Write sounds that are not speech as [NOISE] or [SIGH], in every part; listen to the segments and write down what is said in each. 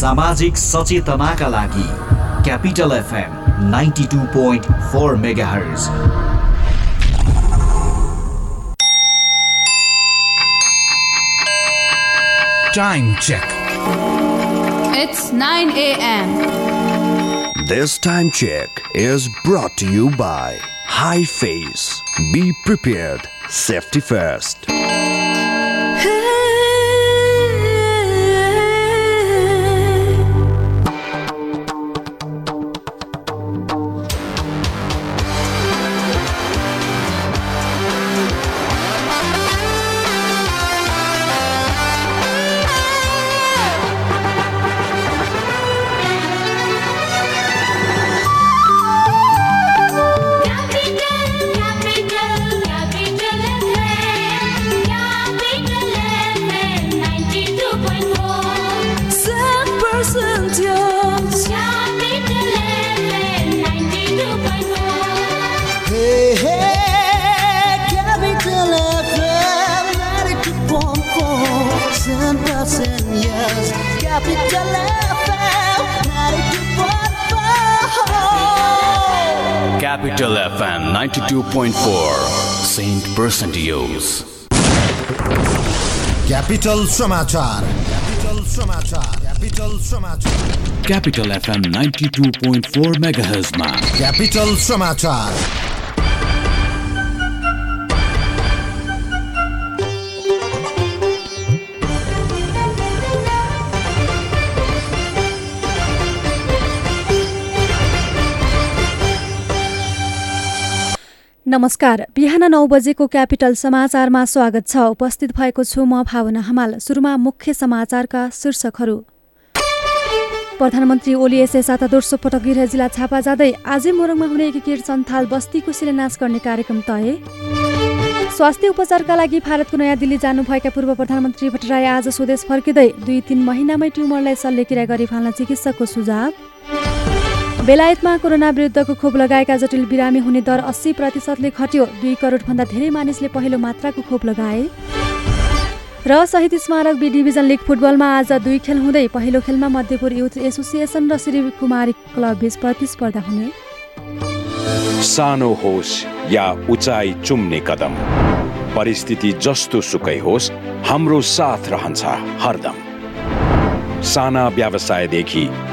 सामाजिक सचेतनाका लागि capital FM ninety two point four megahertz Time check. It's 9 a.m. This time check is brought to you by High Face. Be prepared. Safety first. Capital FM 92.4 Saint Percentios. Capital समाचार Capital समाचार Capital समाचार Capital FM 92.4 MHz मा Capital समाचार नमस्कार। बिहान नौ बजेको capital समाचारमा स्वागत छ। उपस्थित भएको छु म भावना हमाल। सुरुमा मुख्य समाचारका शीर्षकहरू। प्रधानमन्त्री ओली यसै साता दोस्रो पटक गृह जिल्ला छापा जाँदै आजै मोरङमा हुने एकीकृत सन्थाल बस्तीको शिलान्यास गर्ने कार्यक्रम तय। स्वास्थ्य उपचारका लागि भारतको नयाँ दिल्ली जानुभएका पूर्व प्रधानमन्त्री भट्टराई आज स्वदेश फर्किँदै दुई तीन महिनामै ट्युमरलाई शल्यक्रिया गरी फाल्न चिकित्सकको सुझाव। बेलायतमा कोरोना विरुद्धको खोप लगाएका जटिल बिरामी हुने दर अस्सी प्रतिशतले घट्यो। दुई करोडभन्दा धेरै मानिसले पहिलो मात्राको खोप लगाए। र शहीद स्मारक बी डिभिजन लिग फुटबलमा आज दुई खेल हुँदै पहिलो खेलमा मध्यपुर युथ एसोसिएसन र श्री कुमारी क्लब बीच प्रतिस्पर्धा हुने। सानो होस् या उचाइ चुम्ने कदम। परिस्थिति जस्तो सुकै होस् हाम्रो साथ रहन्छ हरदम। साना व्यवसायदेखि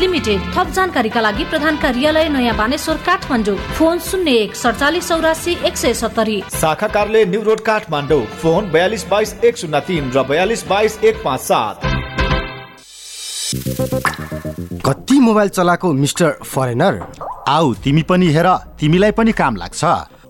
लिमिटेड थप जानकारीका लागि प्रधान कार्यालय नयाँ बानेश्वर काठमाडौँ। फोन शून्य एक सडचालिस चौरासी एक सय सत्तरी। शाखा कार्यालय न्यू रोड काठमाडौँ। फोन बयालिस बाइस एक शून्य तिन र बयालिस बाइस एक पाँच सात। कति मोबाइल चलाएको मिस्टर फरेनर? आऊ तिमी पनि हेर तिमीलाई पनि काम लाग्छ।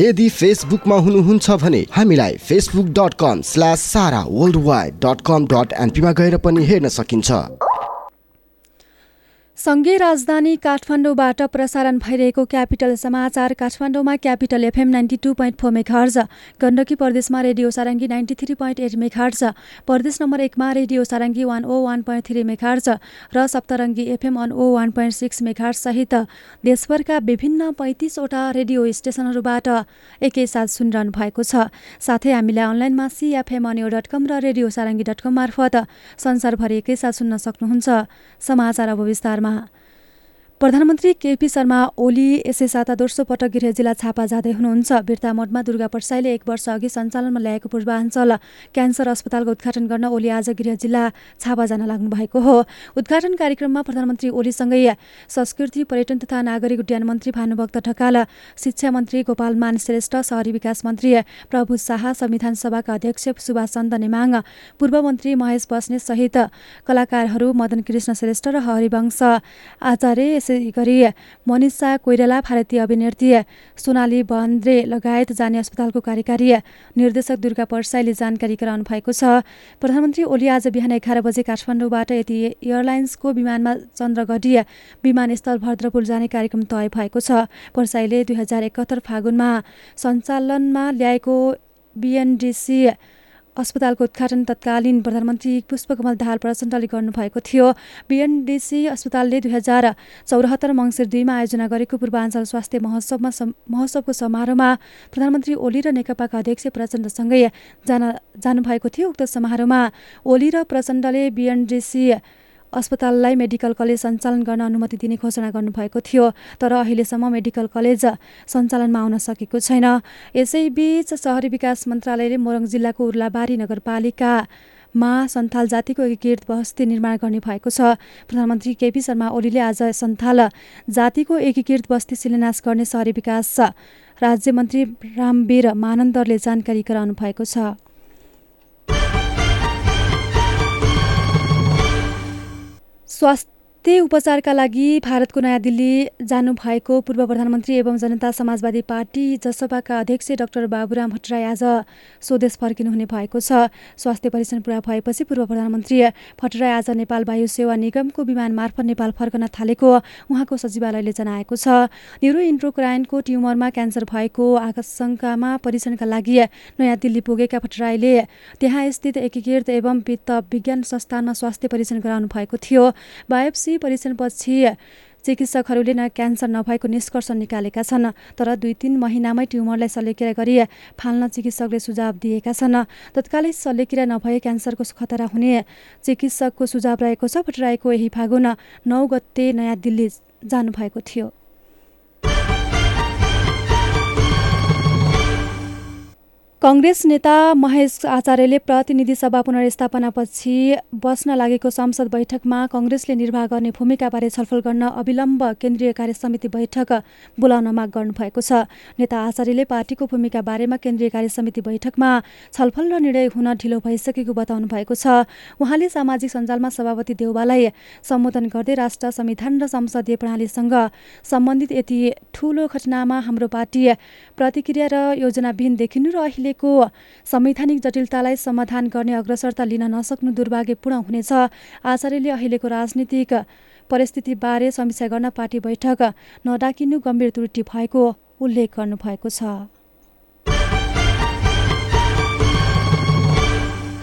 यदि फेसबुकमा हुनुहुन्छ भने हामीलाई Facebook dot com slash Sara world wide dot com dot एनपीमा गएर पनि हेर्न सकिन्छ। सङ्घीय राजधानी काठमाडौँबाट प्रसारण भइरहेको क्यापिटल समाचार काठमाडौँमा Capital FM ninety two point four megahertz Gandaki प्रदेशमा radio Sarangi ninety three point eight megahertz प्रदेश नम्बर एकमा radio Sarangi one O one point three megahertz र Saptarangi FM one O one point six megahertz सहित देशभरका विभिन्न पैँतिसवटा radio स्टेसनहरूबाट एकैसाथ सुनिरहनु भएको छ। साथै हामीलाई अनलाइनमा सिएफएम अनियो डट कम र रेडियो सारङ्गी डट कम मार्फत संसारभरि एकैसाथ सुन्न सक्नुहुन्छ। समाचार अब विस्तारमा। ว่า प्रधानमन्त्री केपी शर्मा ओली यसै साता दोस्रो पटक गृह जिल्ला छापा जाँदै हुनुहुन्छ। बिर्ता मोडमा दुर्गा प्रसाईले एक वर्ष अघि सञ्चालनमा ल्याएको पूर्वाञ्चल क्यान्सर अस्पतालको उद्घाटन गर्न ओली आज गृह जिल्ला छापा जान लाग्नु भएको हो। उद्घाटन कार्यक्रममा प्रधानमन्त्री ओलीसँगै संस्कृति पर्यटन तथा नागरिक उड्डयन मन्त्री भानुभक्त ढकाल शिक्षा मन्त्री गोपाल मान श्रेष्ठ शहरी विकास मन्त्री प्रभु शाह संविधान सभाका अध्यक्ष सुभाष चन्द नेमाङ पूर्व मन्त्री महेश बस्नेत सहित कलाकारहरू मदन कृष्ण श्रेष्ठ र हरिवंश आचार्य यसै गरी मनिषा कोइराला भारतीय अभिनेत्री सोनाली बन्द्रे लगायत जाने अस्पतालको कार्यकारी निर्देशक दुर्गा पर्साईले जानकारी गराउनु भएको छ। प्रधानमन्त्री ओली आज बिहान एघार बजे काठमाडौँबाट यति एयरलाइन्सको विमानमा चन्द्रगढी विमानस्थल भद्रपुर जाने कार्यक्रम तय भएको छ। पर्साईले दुई हजार एकहत्तर फागुनमा सञ्चालनमा ल्याएको बिएनडिसी अस्पतालको उद्घाटन तत्कालीन प्रधानमन्त्री पुष्पकमल दाहाल प्रचण्डले गर्नुभएको थियो। बिएनडिसी अस्पतालले दुई हजार चौरात्तर मङ्सिर दुईमा आयोजना गरेको पूर्वाञ्चल स्वास्थ्य महोत्सवमा महोत्सवको समारोहमा प्रधानमन्त्री ओली र नेकपाका अध्यक्ष प्रचण्डसँगै जान जानुभएको थियो। उक्त समारोहमा ओली र प्रचण्डले बिएनडिसी अस्पताललाई मेडिकल कलेज सञ्चालन गर्न अनुमति दिने घोषणा गर्नुभएको थियो तर अहिलेसम्म मेडिकल कलेज सञ्चालनमा आउन सकेको छैन। यसैबीच सहरी विकास मन्त्रालयले मोरङ जिल्लाको उर्लाबारी नगरपालिकामा सन्थाल जातिको एकीकृत बस्ती निर्माण गर्ने भएको छ। प्रधानमन्त्री केपी शर्मा ओलीले आज सन्थाल जातिको एकीकृत बस्ती शिलान्यास गर्ने सहरी विकास राज्यमन्त्री रामवीर मानन्दरले जानकारी गराउनु भएको छ। स्वास्थ्य उपचारका लागि भारतको नयाँ दिल्ली जानुभएको पूर्व प्रधानमन्त्री एवं जनता समाजवादी पार्टी जसपाका अध्यक्ष डाक्टर बाबुराम भट्टराई आज स्वदेश फर्किनुहुने भएको छ। स्वास्थ्य परीक्षण पुरा भएपछि पूर्व प्रधानमन्त्री भट्टराई आज नेपाल वायु सेवा निगमको विमान मार्फत नेपाल फर्कन थालेको उहाँको सचिवालयले जनाएको छ। न्युरो इन्ट्रोक्राइनको ट्युमरमा क्यान्सर भएको आशंकामा परीक्षणका लागि नयाँ दिल्ली पुगेका भट्टराईले त्यहाँ स्थित एकीकृत एवं वित्त विज्ञान संस्थानमा स्वास्थ्य परीक्षण गराउनु भएको थियो। बायोप्सी परीक्षणपछि चिकित्सकहरूले न क्यान्सर नभएको निष्कर्ष निकालेका छन् तर दुई तिन महिनामै ट्युमरलाई शल्यक्रिया गरी फाल्न चिकित्सकले सुझाव दिएका छन्। तत्कालै शल्यक्रिया नभए क्यान्सरको खतरा हुने चिकित्सकको सुझाव रहेको छ। भट्टराईको यही फागुन नौ गते नयाँ दिल्ली जानुभएको थियो। कङ्ग्रेस नेता महेश आचार्यले प्रतिनिधि सभा पुनर्स्थापनापछि बस्न लागेको संसद बैठकमा कङ्ग्रेसले निर्वाह गर्ने भूमिकाबारे छलफल गर्न अविलम्ब केन्द्रीय कार्य समिति बैठक बोलाउन माग गर्नुभएको छ। नेता आचार्यले पार्टीको भूमिका बारेमा केन्द्रीय कार्य समिति बैठकमा छलफल र निर्णय हुन ढिलो भइसकेको बताउनु भएको छ। उहाँले सामाजिक सञ्जालमा सभापति देउबालाई सम्बोधन गर्दै राष्ट्र संविधान र संसदीय प्रणालीसँग सम्बन्धित यति ठूलो घटनामा हाम्रो पार्टी प्रतिक्रिया र योजनाविहीन देखिनु र अहिलेको संवैधानिक जटिलतालाई समाधान गर्ने अग्रसरता लिन नसक्नु दुर्भाग्यपूर्ण हुनेछ। आचार्यले अहिलेको राजनीतिक परिस्थितिबारे समीक्षा गर्न पार्टी बैठक नडाकिनु गम्भीर त्रुटि भएको उल्लेख गर्नुभएको छ।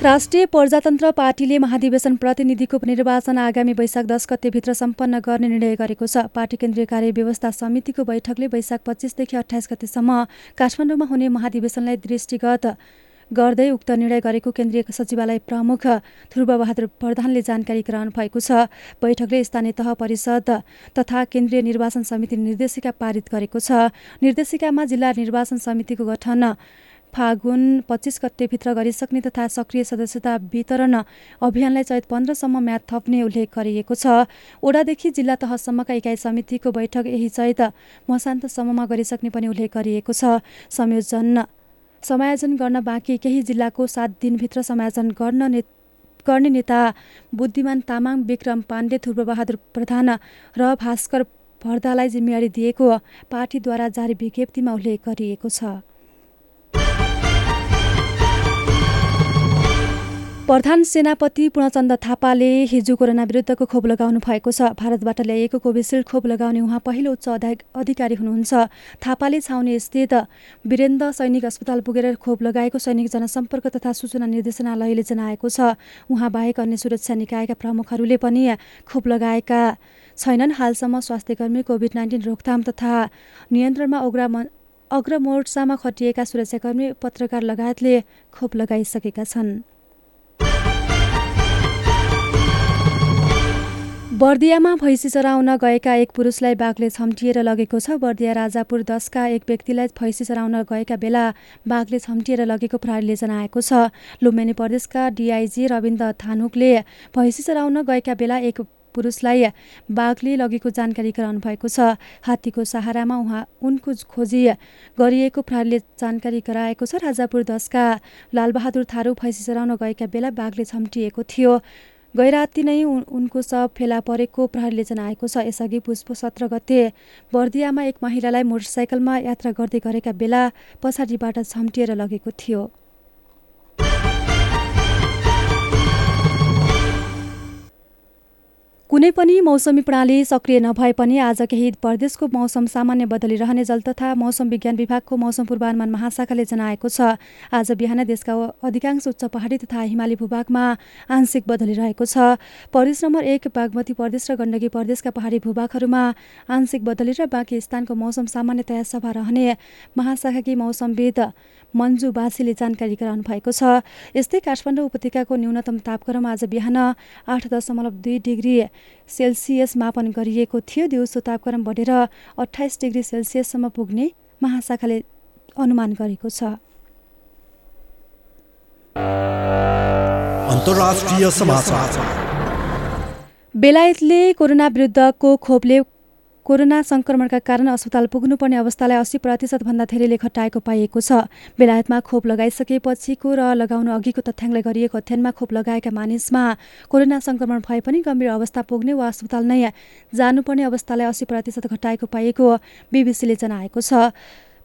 राष्ट्रिय प्रजातन्त्र पार्टीले महाधिवेशन प्रतिनिधिको निर्वाचन आगामी वैशाख दस गतेभित्र सम्पन्न गर्ने निर्णय गरेको छ। पार्टी केन्द्रीय कार्य व्यवस्था समितिको बैठकले वैशाख पच्चिसदेखि अठाइस गतेसम्म काठमाडौँमा हुने महाधिवेशनलाई दृष्टिगत गर्दै उक्त निर्णय गरेको केन्द्रीय सचिवालय प्रमुख ध्रुवबहादुर प्रधानले जानकारी गराउनु भएको छ। बैठकले स्थानीय तह परिषद तथा केन्द्रीय निर्वाचन समिति निर्देशिका पारित गरेको छ। निर्देशिकामा जिल्ला निर्वाचन समितिको गठन फागुन पच्चिस गतेभित्र गरिसक्ने तथा सक्रिय सदस्यता वितरण अभियानलाई चैत पन्ध्रसम्म म्याद थप्ने उल्लेख गरिएको छ। ओडादेखि जिल्ला तहसम्मका इकाइ समितिको बैठक यही चैत मसान्तसम्ममा गरिसक्ने पनि उल्लेख गरिएको छ। संयोजन समायोजन गर्न बाँकी केही जिल्लाको सात दिनभित्र समायोजन गर्न ने गर्ने नेता बुद्धिमान तामाङ विक्रम पाण्डे ध्रुवबहादुर प्रधान र भास्कर भर्दालाई जिम्मेवारी दिएको पार्टीद्वारा जारी विज्ञप्तिमा उल्लेख गरिएको छ। प्रधान सेनापति पूर्णचन्द थापाले हिजो कोरोना विरुद्धको खोप लगाउनु भएको छ। भारतबाट ल्याइएको कोभिसिल्ड खोप लगाउने उहाँ पहिलो उच्च अधि- अधिकारी हुनुहुन्छ। थापाले छाउनी स्थित वीरेन्द्र सैनिक अस्पताल पुगेर खोप लगाएको सैनिक जनसम्पर्क तथा सूचना निर्देशनालयले जनाएको छ। उहाँ बाहेक अन्य सुरक्षा निकायका प्रमुखहरूले पनि खोप लगाएका छैनन्। हालसम्म स्वास्थ्यकर्मी कोभिड नाइन्टिन रोकथाम तथा नियन्त्रणमा अग्रा अग्रमोर्चामा खटिएका सुरक्षाकर्मी पत्रकार लगायतले खोप लगाइसकेका छन्। बर्दियामा भैँसी चराउन गएका एक पुरुषलाई बाघले छम्टिएर लगेको छ। बर्दिया राजापुर दसका एक व्यक्तिलाई भैँसी चराउन गएका बेला बाघले छम्टिएर लगेको प्रहरीले जनाएको छ। लुम्बिनी प्रदेशका डिआइजी रविन्द्र थानुकले भैँसी चराउन गएका बेला एक पुरुषलाई बाघले लगेको जानकारी गराउनु भएको छ। हात्तीको सहारामा उहाँ उनको खोजी गरिएको प्रहरीले जानकारी गराएको छ। राजापुर दसका लालबहादुर थारू भैँसी चराउन गएका बेला बाघले छम्टिएको थियो। गैराती नै उन- उनको शव फेला परेको प्रहरीले जनाएको छ। यसअघि पुष्प सत्र गते बर्दियामा एक महिलालाई मोटरसाइकलमा यात्रा गर्दै गरेका बेला पछाडिबाट छम्टिएर लगेको थियो। कुनै पनि मौसमी प्रणाली सक्रिय नभए पनि आज केही प्रदेशको मौसम सामान्य बदलिरहने जल तथा मौसम विज्ञान विभागको मौसम पूर्वानुमान महाशाखाले जनाएको छ। आज बिहान देशका अधिकांश उच्च पहाडी तथा हिमाली भूभागमा आंशिक बदलिरहेको छ। प्रदेश नम्बर एक बागमती प्रदेश र गण्डकी प्रदेशका पहाडी भूभागहरूमा आंशिक बदली र बाँकी स्थानको मौसम सामान्यतया सफा रहने महाशाखाकी मौसमविद मन्जु बासीले जानकारी गराउनु भएको छ। यस्तै काठमाडौँ उपत्यकाको न्यूनतम तापक्रम आज बिहान आठ दशमलव दुई डिग्री सेल्सियस मापन गरिएको थियो दिउँसो तापक्रम बढेर अठाइस डिग्री सेल्सियससम्म पुग्ने महाशाखाले अनुमान गरेको छ। बेलायतले कोरोना विरुद्धको खोपले कोरोना संक्रमणका कारण अस्पताल पुग्नुपर्ने अवस्थालाई अस्सी प्रतिशतभन्दा धेरैले घटाएको पाइएको छ। बेलायतमा खोप लगाइसकेपछिको र लगाउन अघिको तथ्याङ्कले गरिएको अध्ययनमा खोप लगाएका मानिसमा कोरोना संक्रमण भए पनि गम्भीर अवस्था पुग्ने वा अस्पताल नै जानुपर्ने अवस्थालाई अस्सी प्रतिशत घटाएको पाइएको बिबिसीले जनाएको छ।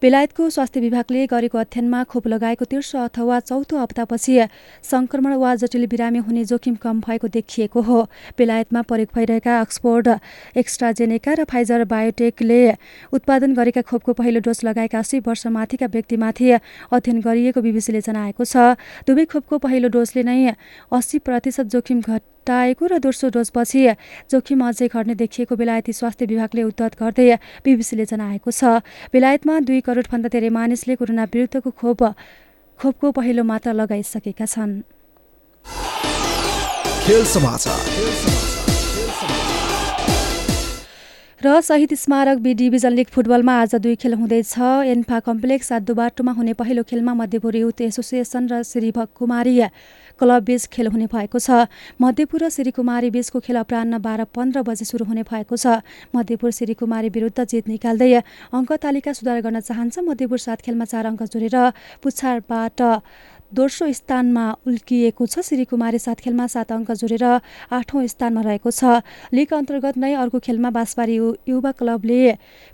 बेलायतको स्वास्थ्य विभागले गरेको अध्ययनमा खोप लगाएको तेर्सो अथवा चौथो हप्तापछि संक्रमण वा जटिल बिरामी हुने जोखिम कम भएको देखिएको हो। बेलायतमा प्रयोग भइरहेका अक्सफोर्ड एक्स्ट्राजेनेका र फाइजर बायोटेकले उत्पादन गरेका खोपको पहिलो डोज लगाएका अस्सी वर्षमाथिका व्यक्तिमाथि अध्ययन गरिएको बिबिसीले जनाएको छ। दुवै खोपको पहिलो डोजले नै अस्सी प्रतिशत जोखिम घटाएको र दोस्रो डोजपछि जोखिम अझै घट्ने देखिएको बेलायती स्वास्थ्य विभागले उद्धत गर्दै बिबिसीले जनाएको छ। बेलायतमा दुई करोडभन्दा धेरै मानिसले कोरोना विरुद्धको खोप खोपको पहिलो मात्रा लगाइसकेका छन्। र शहीद स्मारक बी डिभिजन लिग फुटबलमा आज दुई खेल हुँदैछ एन्फा कम्प्लेक्स सातुबाटोमा हुने पहिलो खेलमा मध्यपुर युथ एसोसिएसन र श्री कुमारी क्लब बीच खेल हुने भएको छ। मध्यपुर र श्रीकुमारी बीचको खेल अपरान्न बाह्र पन्ध्र बजे सुरु हुने भएको छ। मध्यपुर श्रीकुमारी विरुद्ध जित निकाल्दै अङ्क तालिका सुधार गर्न चाहन्छ। मध्यपुर सात खेलमा चार अङ्क जोडेर पुछारबाट दोस्रो स्थानमा उल्किएको छ। श्रीकुमारी सात खेलमा सात अङ्क जोडेर आठौँ स्थानमा रहेको छ। लिग अन्तर्गत नै अर्को खेलमा बाँसबारी युवा क्लबले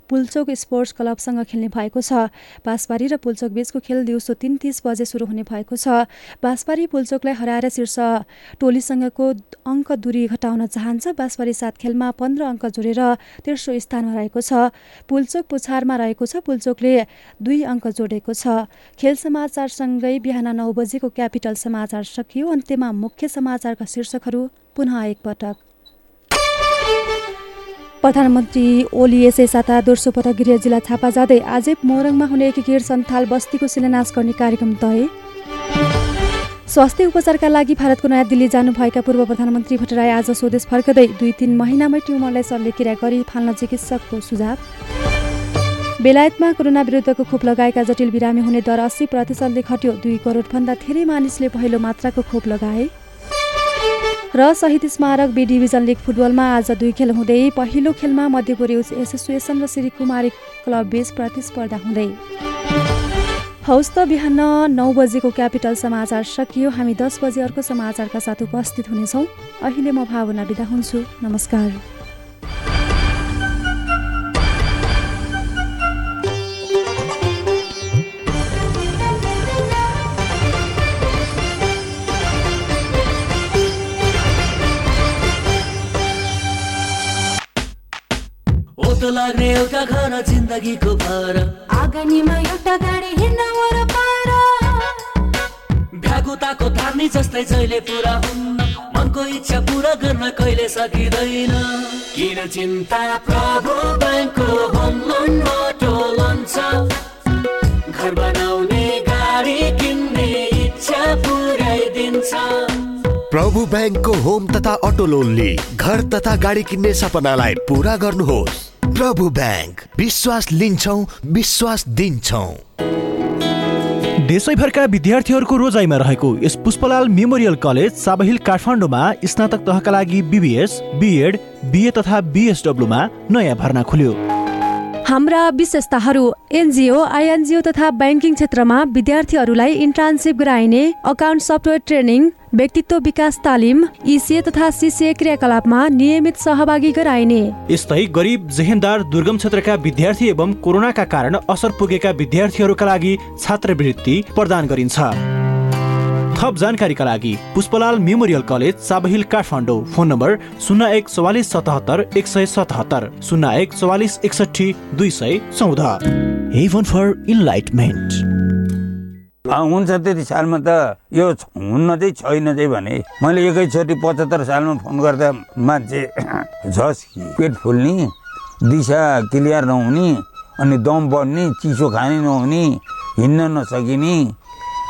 पुल्चोक स्पोर्ट्स क्लबसँग खेल्ने भएको छ। बाँसबारी र पुल्चोक बीचको खेल दिउँसो तिन तिस बजे सुरु हुने भएको छ। बाँसबारी पुल्चोकलाई हराएर शीर्ष टोलीसँगको अङ्क दूरी घटाउन चाहन्छ। बाँसबारी सात खेलमा पन्ध्र अङ्क जोडेर तेस्रो स्थानमा रहेको छ। पुल्चोक पुछारमा रहेको छ। पुल्चोकले दुई अङ्क जोडेको छ। खेल समाचारसँगै बिहान नौ नौ बजेको क्यापिटल समाचार सकियो अन्त्यमा मुख्य समाचारका शीर्षकहरू पुनः एकपटक। प्रधानमन्त्री ओली यसै साता दोस्रो पटक गृह जिल्ला छापा जाँदै आजै मोरङमा हुने एकीकृत सन्थाल बस्तीको शिलान्यास गर्ने कार्यक्रम तय। स्वास्थ्य उपचारका लागि भारतको नयाँ दिल्ली जानुभएका पूर्व प्रधानमन्त्री भट्टराई आज स्वदेश फर्कदै दुई तिन महिनामै ट्युमरलाई शल्यक्रिया गरी फाल्न चिकित्सकको सुझाव। बेलायतमा कोरोना विरुद्धको खोप लगाएका जटिल बिरामी हुने दर अस्सी प्रतिशतले घट्यो। दुई करोडभन्दा धेरै मानिसले पहिलो मात्राको खोप लगाए। र शहीद स्मारक बी डिभिजन लिग फुटबलमा आज दुई खेल हुँदै पहिलो खेलमा मध्यपुरी एसोसिएसन र श्री कुमारी क्लब बीच प्रतिस्पर्धा हुँदै। हौस् त बिहान नौ बजेको क्यापिटल समाचार सकियो। हामी दस बजे अर्को समाचारका साथ उपस्थित हुनेछौँ। अहिले म भावना बिदा हुन्छु। नमस्कार। ओतो लाग्ने एउटा घर जिन्दगीको भर आँगनीमा एउटा गाडी हिँड्न वरपर। भ्यागुताको थानी जस्तै जहिले पुरा हुन्न। मनको इच्छा पुरा गर्न कहिले सकिँदैन। किन चिन्ता प्रभु ब्याङ्कको होम लोन अटो लोन छ घर बनाउने गाडी किन्ने इच्छा पुऱ्याइदिन्छ। प्रभु ब्याङ्कको होम तथा अटो लोनले घर तथा गाडी किन्ने सपनालाई पुरा गर्नुहोस्। प्रभु ब्याङ्क। विश्वास लिन्छौ विश्वास दिन्छौ। देशैभरका विद्यार्थीहरूको रोजाइमा रहेको यस पुष्पलाल मेमोरियल कलेज साबहिल काठमाडौँमा स्नातक तहका लागि बिबिएस बिएड बिए तथा बिएसडब्लुमा नयाँ भर्ना खुल्यो। हाम्रा विशेषताहरू एनजिओ आइएनजिओ तथा ब्याङ्किङ क्षेत्रमा विद्यार्थीहरूलाई इन्टर्नसिप गराइने अकाउन्ट सफ्टवेयर ट्रेनिङ व्यक्तित्व विकास तालिम इसिए तथा सिसिए क्रियाकलापमा नियमित सहभागी गराइने। यस्तै गरिब जेहेन्दार दुर्गम क्षेत्रका विद्यार्थी एवं कोरोनाका कारण असर पुगेका विद्यार्थीहरूका लागि छात्रवृत्ति प्रदान गरिन्छ। थप जानकारीका लागि Pushpalal memorial college Sabahil Kathmandu. Phone number शून्य एक चौवालिस सतहत्तर एक सय सतहत्तर शून्य एक चौवालिस एकसठी दुई सय चौध। हेभन फर इन्लाइटमेन्ट हुन्छ त्यति सालमा त यो हुन्न चाहिँ छैन चाहिँ भने मैले एकैचोटि पचहत्तर सालमा फोन गर्दा मान्छे [COUGHS] झस् पेट फुल्ने दिशा क्लियर नहुने अनि दम बढ्ने चिसो खाने नहुने हिँड्न नसकिने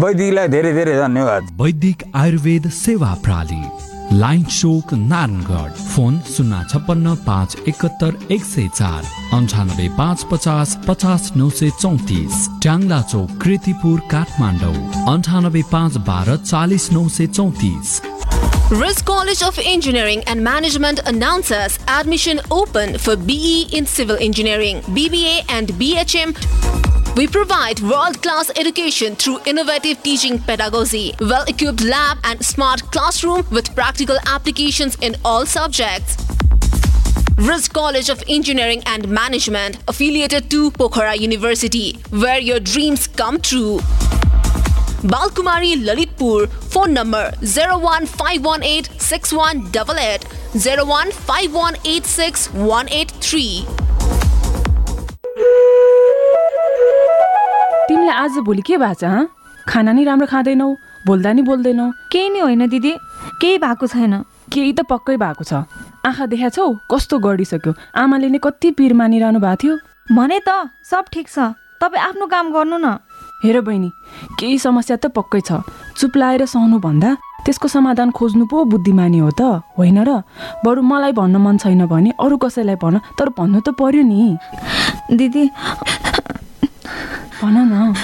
वैदिकलाई धेरै धेरै धन्यवाद वैदिक आयुर्वेद सेवा प्रणाली लाइन चोक नारायणगढ फोन शून्य छप्पन्न पाँच एकहत्तर एक सय चार अन्ठानब्बे पाँच पचास पचास नौ सय चौतिस ट्याङ्ला चौक कृतिपुर काठमाडौँ अन्ठानब्बे पाँच बाह्र चालिस नौ सय चौतिस Risk College of Engineering and Management announces admission open for BE in Civil Engineering, BBA, and BHM. We provide world class education through innovative teaching pedagogy, well equipped lab, and smart classroom with practical applications in all subjects. Risk College of Engineering and Management, affiliated to Pokhara University, where your dreams come true. Balkumari Lalitpur, phone number 01518 6188 तिमीलाई आज भोलि के भएको छ हँ? खाना नि राम्रो खाँदैनौ बोल्दा नि बोल्दैनौ। केही नै होइन दिदी केही भएको छैन। केही त पक्कै भएको छ। आँखा देखा छौ कस्तो गरिसक्यो। आमाले नै कति पिर मानिरहनु भएको थियो। भने त सब ठिक छ। तपाईँ आफ्नो काम गर्नु न। हेर बहिनी केही समस्या त पक्कै छ। चुप लाएर सहनु भन्दा त्यसको समाधान खोज्नु पो बुद्धिमानी हो त होइन र? बरु मलाई भन्न मन छैन भने अरू कसैलाई भन तर भन्नु त पर्यो नि। दिदी भन न।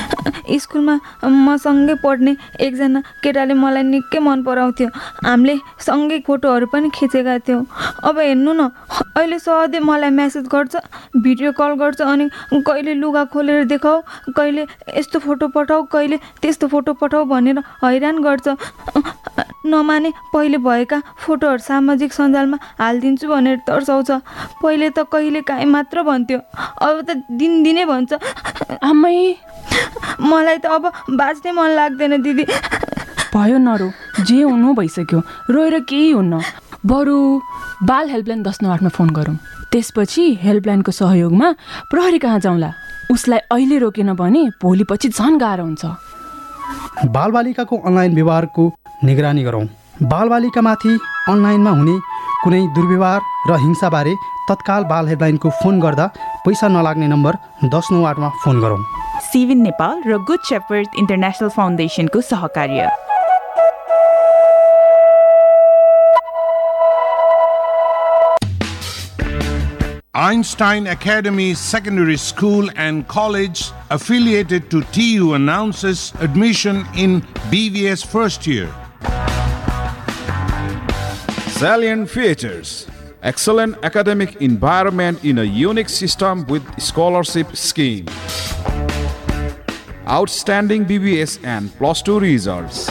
स्कुलमा मसँगै पढ्ने एकजना केटाले मलाई निकै मन पराउँथ्यो। हामीले सँगै फोटोहरू पनि खिचेका थियौँ। अब हेर्नु न अहिले सधैँ मलाई म्यासेज गर्छ भिडियो कल गर्छ अनि कहिले लुगा खोलेर देखाऊ कहिले यस्तो फोटो पठाऊ कहिले त्यस्तो फोटो पठाऊ भनेर हैरान गर्छ। नमाने पहिले भएका फोटोहरू सामाजिक सञ्जालमा हालिदिन्छु भनेर तर्साउँछ। पहिले त कहिले काहीँ मात्र भन्थ्यो अब त दिनदिनै भन्छ। आमै मलाई त अब बाँच्नै मन लाग्दैन दिदी। भयो नरो जे हुनु भइसक्यो। रोएर केही हुन्न। बरु बाल हेल्पलाइन दस नौ आठमा फोन गरौँ। त्यसपछि हेल्पलाइनको सहयोगमा प्रहरी कहाँ जाउँला? उसलाई अहिले रोकेन भने भोलिपछि झन् गाह्रो हुन्छ। बालबालिकाको अनलाइन व्यवहारको निगरानी गरौँ। बालबालिकामाथि अनलाइनमा हुने कुनै दुर्व्यवहार र हिंसाबारे तत्काल बाल हेल्पलाइनको फोन गर्दा पैसा नलाग्ने नम्बर दस नौ आठमा फोन गरौँ। सिभिन नेपाल र गुड शेपर्ड इन्टरनेसनल फाउन्डेसनको सहकार्य Einstein Academy Secondary School and College, affiliated to TU, announces admission in BVS first year. Salient features excellent academic environment in a unique system with scholarship scheme. Outstanding BBS and plus 2 results.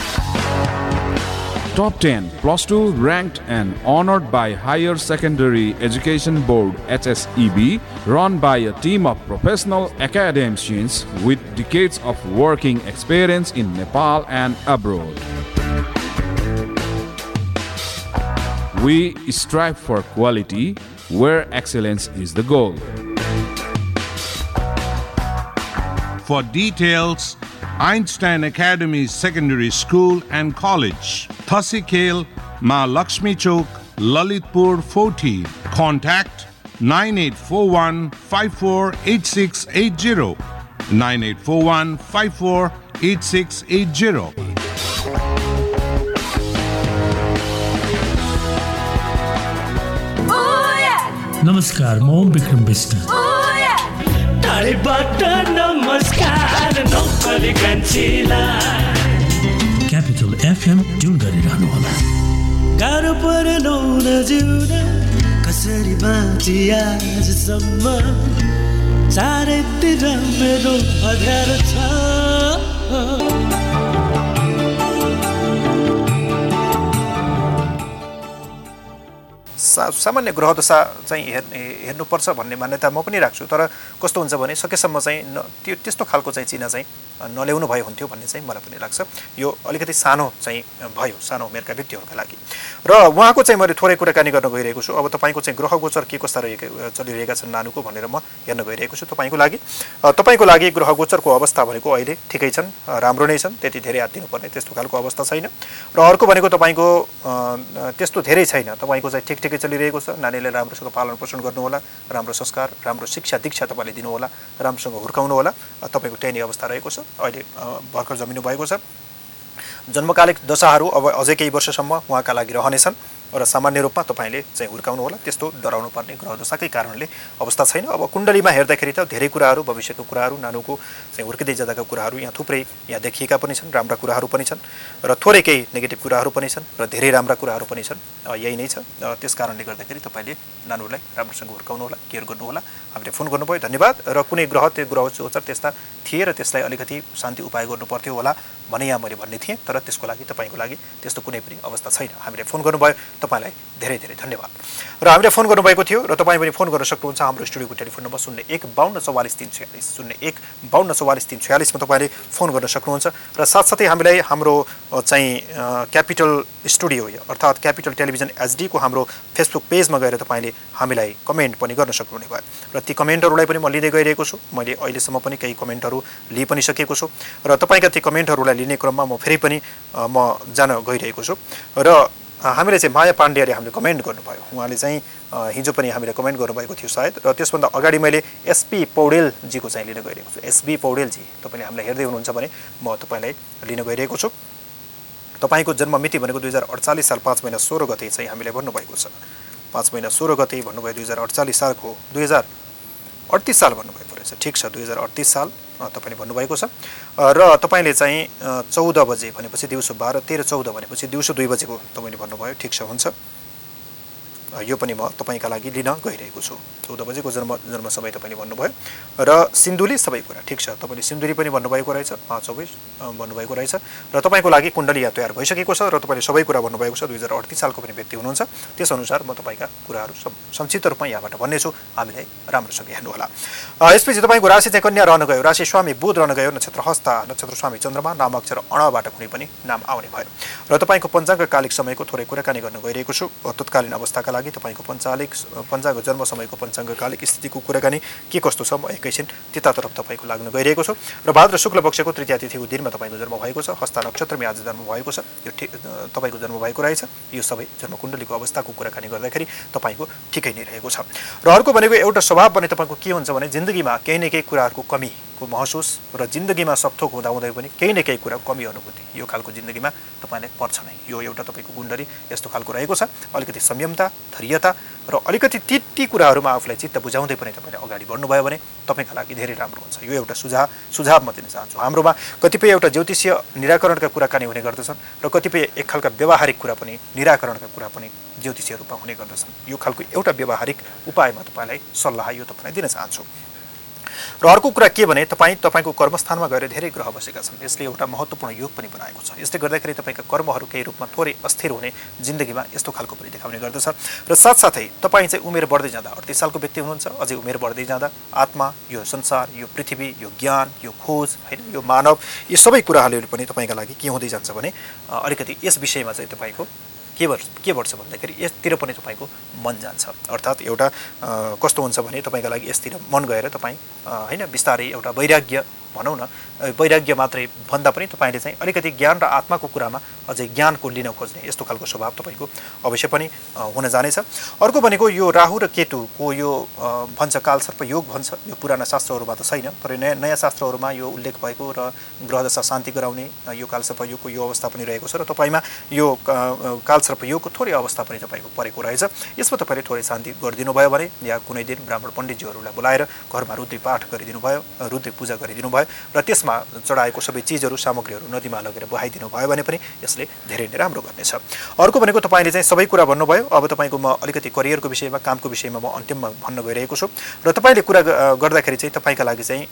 Top 10 plus 2 ranked and honored by Higher Secondary Education Board HSEB run by a team of professional academicians with decades of working experience in Nepal and abroad. We strive for quality where excellence is the goal. For details, Einstein Academy Secondary School and College, Thasikel, Ma Lakshmi Chowk, Lalitpur 40. Contact 9841 548680. 9841 548680. नमस्कार म ओम विक्रम विष्ट टाढेबाट नमस्कार नौकरी कान्छीलाई capital FM tune गरिरहनु होला। गाह्रो परेन हुन जिउन कसरी बाँची आजसम्म? चारैतिर मेरो अध्यार छ। सा सामान्य ग्रह दशा चाहिँ हेर्ने हेर्नुपर्छ भन्ने मान्यता म पनि राख्छु। तर कस्तो हुन्छ भने सकेसम्म चाहिँ न त्यो त्यस्तो खालको चाहिँ चिना चाहिँ नल्याउनु भए हुन्थ्यो भन्ने चाहिँ मलाई पनि लाग्छ। यो अलिकति सानो चाहिँ भयो सानो उमेरका व्यक्तिहरूका लागि। र उहाँको चाहिँ मैले थोरै कुराकानी गर्न गइरहेको छु। अब तपाईँको चाहिँ ग्रह गोचर के कस्ता रहेका चलिरहेका छन् नानुको भनेर म हेर्न गइरहेको छु तपाईँको लागि। तपाईँको लागि ग्रह गोचरको अवस्था भनेको अहिले ठिकै छन् राम्रो नै छन् त्यति धेरै हात दिनुपर्ने त्यस्तो खालको अवस्था छैन। र अर्को भनेको तपाईँको त्यस्तो धेरै छैन। तपाईँको चाहिँ ठिक ठिकै चलिरहेको छ। नानीलाई राम्रोसँग पालन पोषण गर्नुहोला राम्रो संस्कार राम्रो शिक्षा दीक्षा तपाईँले दिनुहोला राम्रोसँग हुर्काउनु होला अ, तपाईँको त्यही अवस्था रहेको छ। अहिले भर्खर जमिनु भएको छ। जन्मकालिक दशाहरू अब अझै केही वर्षसम्म उहाँका लागि रहनेछन्। र सामान्य रूपमा तपाईँले चाहिँ हुर्काउनु होला त्यस्तो डराउनु पर्ने ग्रह दशाकै कारणले अवस्था छैन। अब कुण्डलीमा हेर्दाखेरि त धेरै कुराहरू भविष्यको कुराहरू नानुको चाहिँ हुर्किँदै जाँदाका कुराहरू यहाँ थुप्रै यहाँ देखिएका पनि छन् राम्रा कुराहरू पनि छन् र थोरै केही नेगेटिभ कुराहरू पनि छन् र धेरै राम्रा कुराहरू पनि छन् यही नै छ। त्यस कारणले गर्दाखेरि तपाईँले नानुलाई राम्रोसँग हुर्काउनु होला केयर गर्नुहोला हामीले फोन गर्नुभयो धन्यवाद। र कुनै ग्रह त्यो ग्रह गोचर त्यस्ता थिए र त्यसलाई अलिकति शान्ति उपाय गर्नु पर्थ्यो होला भने यहाँ मैले भन्ने थिएँ तर त्यसको लागि तपाईँको लागि त्यस्तो कुनै पनि अवस्था छैन। हामीले फोन गर्नुभयो तपाईँलाई धेरै धेरै धन्यवाद। र हामीले फोन गर्नुभएको थियो र तपाईँ पनि फोन गर्न सक्नुहुन्छ हाम्रो स्टुडियोको टेलिफोन नम्बर शून्य एक बाहन्न चौवालिस तिन छयालिस शून्य एक बाहन्न चौवालिस तिन छयालिसमा तपाईँले फोन गर्न सक्नुहुन्छ। र साथसाथै हामीलाई हाम्रो चाहिँ क्यापिटल स्टुडियो अर्थात् क्यापिटल टेलिभिजन एचडीको हाम्रो फेसबुक पेजमा गएर तपाईँले हामीलाई कमेन्ट पनि गर्न सक्नुहुने भयो। र ती कमेन्टहरूलाई पनि म लिँदै गइरहेको छु। मैले अहिलेसम्म पनि केही कमेन्टहरू लिइ पनि सकेको छु। र तपाईँका ती कमेन्टहरूलाई लिने क्रममा म फेरि पनि म जान गइरहेको छु। र हामीले चाहिँ माया पाण्डेले हामीले कमेन्ट गर्नुभयो। उहाँले चाहिँ हिजो पनि हामीले कमेन्ट गर्नुभएको थियो सायद। र त्यसभन्दा अगाडि मैले एसपी पौडेलजीको चाहिँ लिन गइरहेको छु। एसबी पौडेलजी तपाईँले हामीलाई हेर्दै हुनुहुन्छ भने म तपाईँलाई लिन गइरहेको छु। तपाईँको जन्म मिति भनेको दुई हजार अडचालिस साल पाँच महिना सोह्र गते चाहिँ हामीलाई भन्नुभएको छ। पाँच महिना सोह्र गते भन्नुभयो दुई हजार अडचालिस सालको दुई हजार अडतिस साल भन्नुभएको रहेछ। ठिक छ दुई हजार अडतिस साल तपाईँले भन्नुभएको छ। र तपाईँले चाहिँ चौध बजे भनेपछि दिउँसो बाह्र तेह्र चौध भनेपछि दिउँसो दुई बजेको तपाईँले भन्नुभयो ठिक छ हुन्छ? यो पनि म तपाईँका लागि लिन गइरहेको छु। चौध बजेको जन्म जन्म समय तपाईँले भन्नुभयो। र सिन्धुली सबै कुरा ठिक छ। तपाईँले सिन्धुली पनि भन्नुभएको रहेछ पाँच चौबिस भन्नुभएको रहेछ। र तपाईँको लागि कुण्डली यहाँ तयार भइसकेको छ र तपाईँले सबै कुरा भन्नुभएको छ। दुई हजार अडतिस सालको पनि व्यक्ति हुनुहुन्छ। त्यसअनुसार म तपाईँका कुराहरू संक्षिप्त रूपमा यहाँबाट भन्नेछु। हामीलाई राम्रोसँग हेर्नुहोला। यसपछि तपाईँको राशि चाहिँ कन्या रहन गयो। राशि स्वामी बुध रहन गयो। नक्षत्र हस्ता नक्षत्र स्वामी चन्द्रमा नाम अक्षर अणबाट कुनै पनि नाम आउने भयो। र तपाईँको पञ्चाङ्गकालिक समयको थोरै कुराकानी गर्न गइरहेको छु। तत्कालीन अवस्थाका लागि तपाईँको पञ्चालिक पञ्चाङ्ग जन्म समयको पञ्चाङ्गकालिक स्थितिको कुराकानी के कस्तो छ म एकैछिन त्यतातर्फ तपाईँको लाग्न गइरहेको छु। र भाद्र शुक्ल पक्षको तृतीय तिथिको दिनमा तपाईँको जन्म भएको छ हस्ता नक्षत्रमा आज जन्म भएको छ यो तपाईँको जन्म भएको रहेछ यो सबै जन्मकुण्डलीको अवस्थाको कुराकानी गर्दाखेरि तपाईँको ठिकै नै रहेको छ। र अर्को भनेको एउटा स्वभाव भने तपाईँको के हुन्छ भने जिन्दगीमा केही न केही कुराहरूको कमीको महसुस र जिन्दगीमा सबथोक हुँदाहुँदै पनि केही न केही कुराको कमी अनुभूति यो खालको जिन्दगीमा तपाईँलाई पर्छ नै। यो एउटा तपाईँको कुण्डली यस्तो खालको रहेको छ। अलिकति संयमता धैर्यता र अलिकति ती ती कुराहरूमा आफूलाई चित्त बुझाउँदै पनि तपाईँले अगाडि बढ्नुभयो भने तपाईँका लागि धेरै राम्रो हुन्छ। यो एउटा सुझाव सुझाव म दिन चाहन्छु। हाम्रोमा कतिपय एउटा ज्योतिषीय निराकरणका कुराकानी हुने गर्दछन् र कतिपय एक खालका व्यावहारिक कुरा पनि निराकरणका कुरा पनि ज्योतिषीय रूपमा हुने गर्दछन्। यो खालको एउटा व्यावहारिक उपायमा तपाईँलाई सल्लाह यो तपाईँलाई दिन चाहन्छु। र अर्को कुरा के भने तपाईँ तपाईँको कर्मस्थानमा गएर धेरै ग्रह बसेका छन्। यसले एउटा महत्त्वपूर्ण योग पनि बनाएको छ। यसले गर्दाखेरि तपाईँका कर्महरू केही रूपमा थोरै अस्थिर हुने जिन्दगीमा यस्तो खालको पनि देखाउने गर्दछ। र साथसाथै तपाईँ चाहिँ उमेर बढ्दै जाँदा अडतिस सालको व्यक्ति हुनुहुन्छ अझै उमेर बढ्दै जाँदा आत्मा यो संसार यो पृथ्वी यो ज्ञान यो खोज होइन यो मानव यो सबै कुराहरूले पनि तपाईँका लागि के हुँदै जान्छ भने अलिकति यस विषयमा चाहिँ तपाईँको के भर्छ के भर्छ भन्दाखेरि यसतिर पनि तपाईँको मन जान्छ। अर्थात् एउटा कस्तो हुन्छ भने तपाईँका लागि यसतिर मन गएर तपाईँ होइन बिस्तारै एउटा वैराग्य भनौँ न वैराग्य मात्रै भन्दा पनि तपाईँले चाहिँ अलिकति ज्ञान र आत्माको कुरामा अझै ज्ञानको लिन खोज्ने यस्तो खालको स्वभाव तपाईँको अवश्य पनि हुन जानेछ। अर्को भनेको यो राहु र केतुको यो भन्छ कालसर्प योग भन्छ। यो पुराना शास्त्रहरूमा त छैन तर नयाँ नयाँ शास्त्रहरूमा यो उल्लेख भएको र ग्रहदशा शान्ति गराउने यो कालसर्प योगको यो अवस्था पनि रहेको छ र तपाईँमा यो कालसर्प योगको थोरै अवस्था पनि तपाईँको परेको रहेछ। यसमा तपाईँले थोरै शान्ति गरिदिनु भयो भने या कुनै दिन ब्राह्मण पण्डितज्यूहरूलाई बोलाएर घरमा रुद्री पाठ गरिदिनु भयो रुद्री पूजा गरिदिनु भयो र त्यसमा चढाएको सबै चिजहरू सामग्रीहरू नदीमा लगेर बहाइदिनु भयो भने पनि यसले धेरै नै राम्रो गर्नेछ। अर्को भनेको तपाईँले चाहिँ सबै कुरा भन्नुभयो। अब तपाईँको म अलिकति करियरको विषयमा कामको विषयमा म अन्तिममा भन्न गइरहेको छु। र तपाईँले कुरा गर्दाखेरि चाहिँ तपाईँका लागि चाहिँ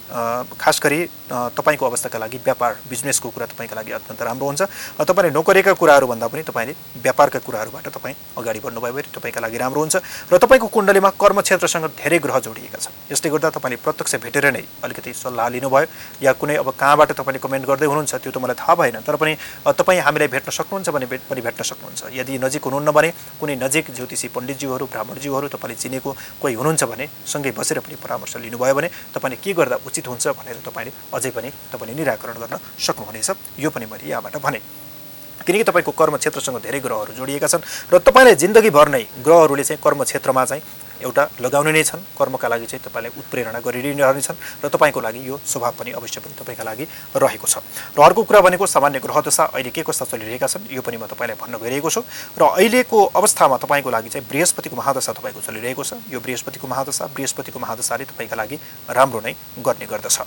खास गरी तपाईँको अवस्थाका लागि व्यापार बिजनेसको कुरा तपाईँका लागि अत्यन्त राम्रो हुन्छ। अ, तपाईँले नोकरीका कुराहरू भन्दा पनि तपाईँले व्यापारका कुराहरूबाट तपाईँ अगाडि बढ्नुभयो भने तपाईँका लागि राम्रो हुन्छ। र तपाईँको कुण्डलीमा कर्म क्षेत्रसँग धेरै ग्रह जोडिएका छन्। यसले गर्दा तपाईँले प्रत्यक्ष भेटेर नै अलिकति सल्लाह लिनुभयो। या कुनै अब कहाँबाट तपाईँले कमेन्ट गर्दै हुनुहुन्छ त्यो त मलाई थाहा भएन। तर पनि तपाईँ हामीलाई भेट्न सक्नुहुन्छ भने पनि भेट्न सक्नुहुन्छ। यदि नजिक हुनुहुन्न भने कुनै नजिक ज्योतिषी पण्डितज्यूहरू ब्राह्मणज्यूहरू तपाईँले चिनेको कोही हुनुहुन्छ भने सँगै बसेर पनि परामर्श लिनुभयो भने तपाईँले के गर्दा उचित हुन्छ भनेर तपाईँले अझै पनि तपाईँले निराकरण गर्न सक्नुहुनेछ। यो पनि मैले यहाँबाट भने। किनकि तपाईँको कर्म क्षेत्रसँग धेरै ग्रहहरू जोडिएका छन् र तपाईँलाई जिन्दगीभर नै ग्रहहरूले चाहिँ कर्म क्षेत्रमा चाहिँ एउटा लगाउने नै छन्। कर्मका लागि चाहिँ तपाईँलाई उत्प्रेरणा गरिरहनेछन् र तपाईँको लागि यो स्वभाव पनि अवश्य पनि तपाईँका लागि रहेको छ। र अर्को कुरा भनेको सामान्य ग्रह दशा अहिले के कस्ता चलिरहेका छन् यो पनि म तपाईँलाई भन्न गइरहेको छु। र अहिलेको अवस्थामा तपाईँको लागि चाहिँ बृहस्पतिको महादशा तपाईँको चलिरहेको छ। यो बृहस्पतिको महादशा बृहस्पतिको महादशाले तपाईँका लागि राम्रो नै गर्ने गर्दछ।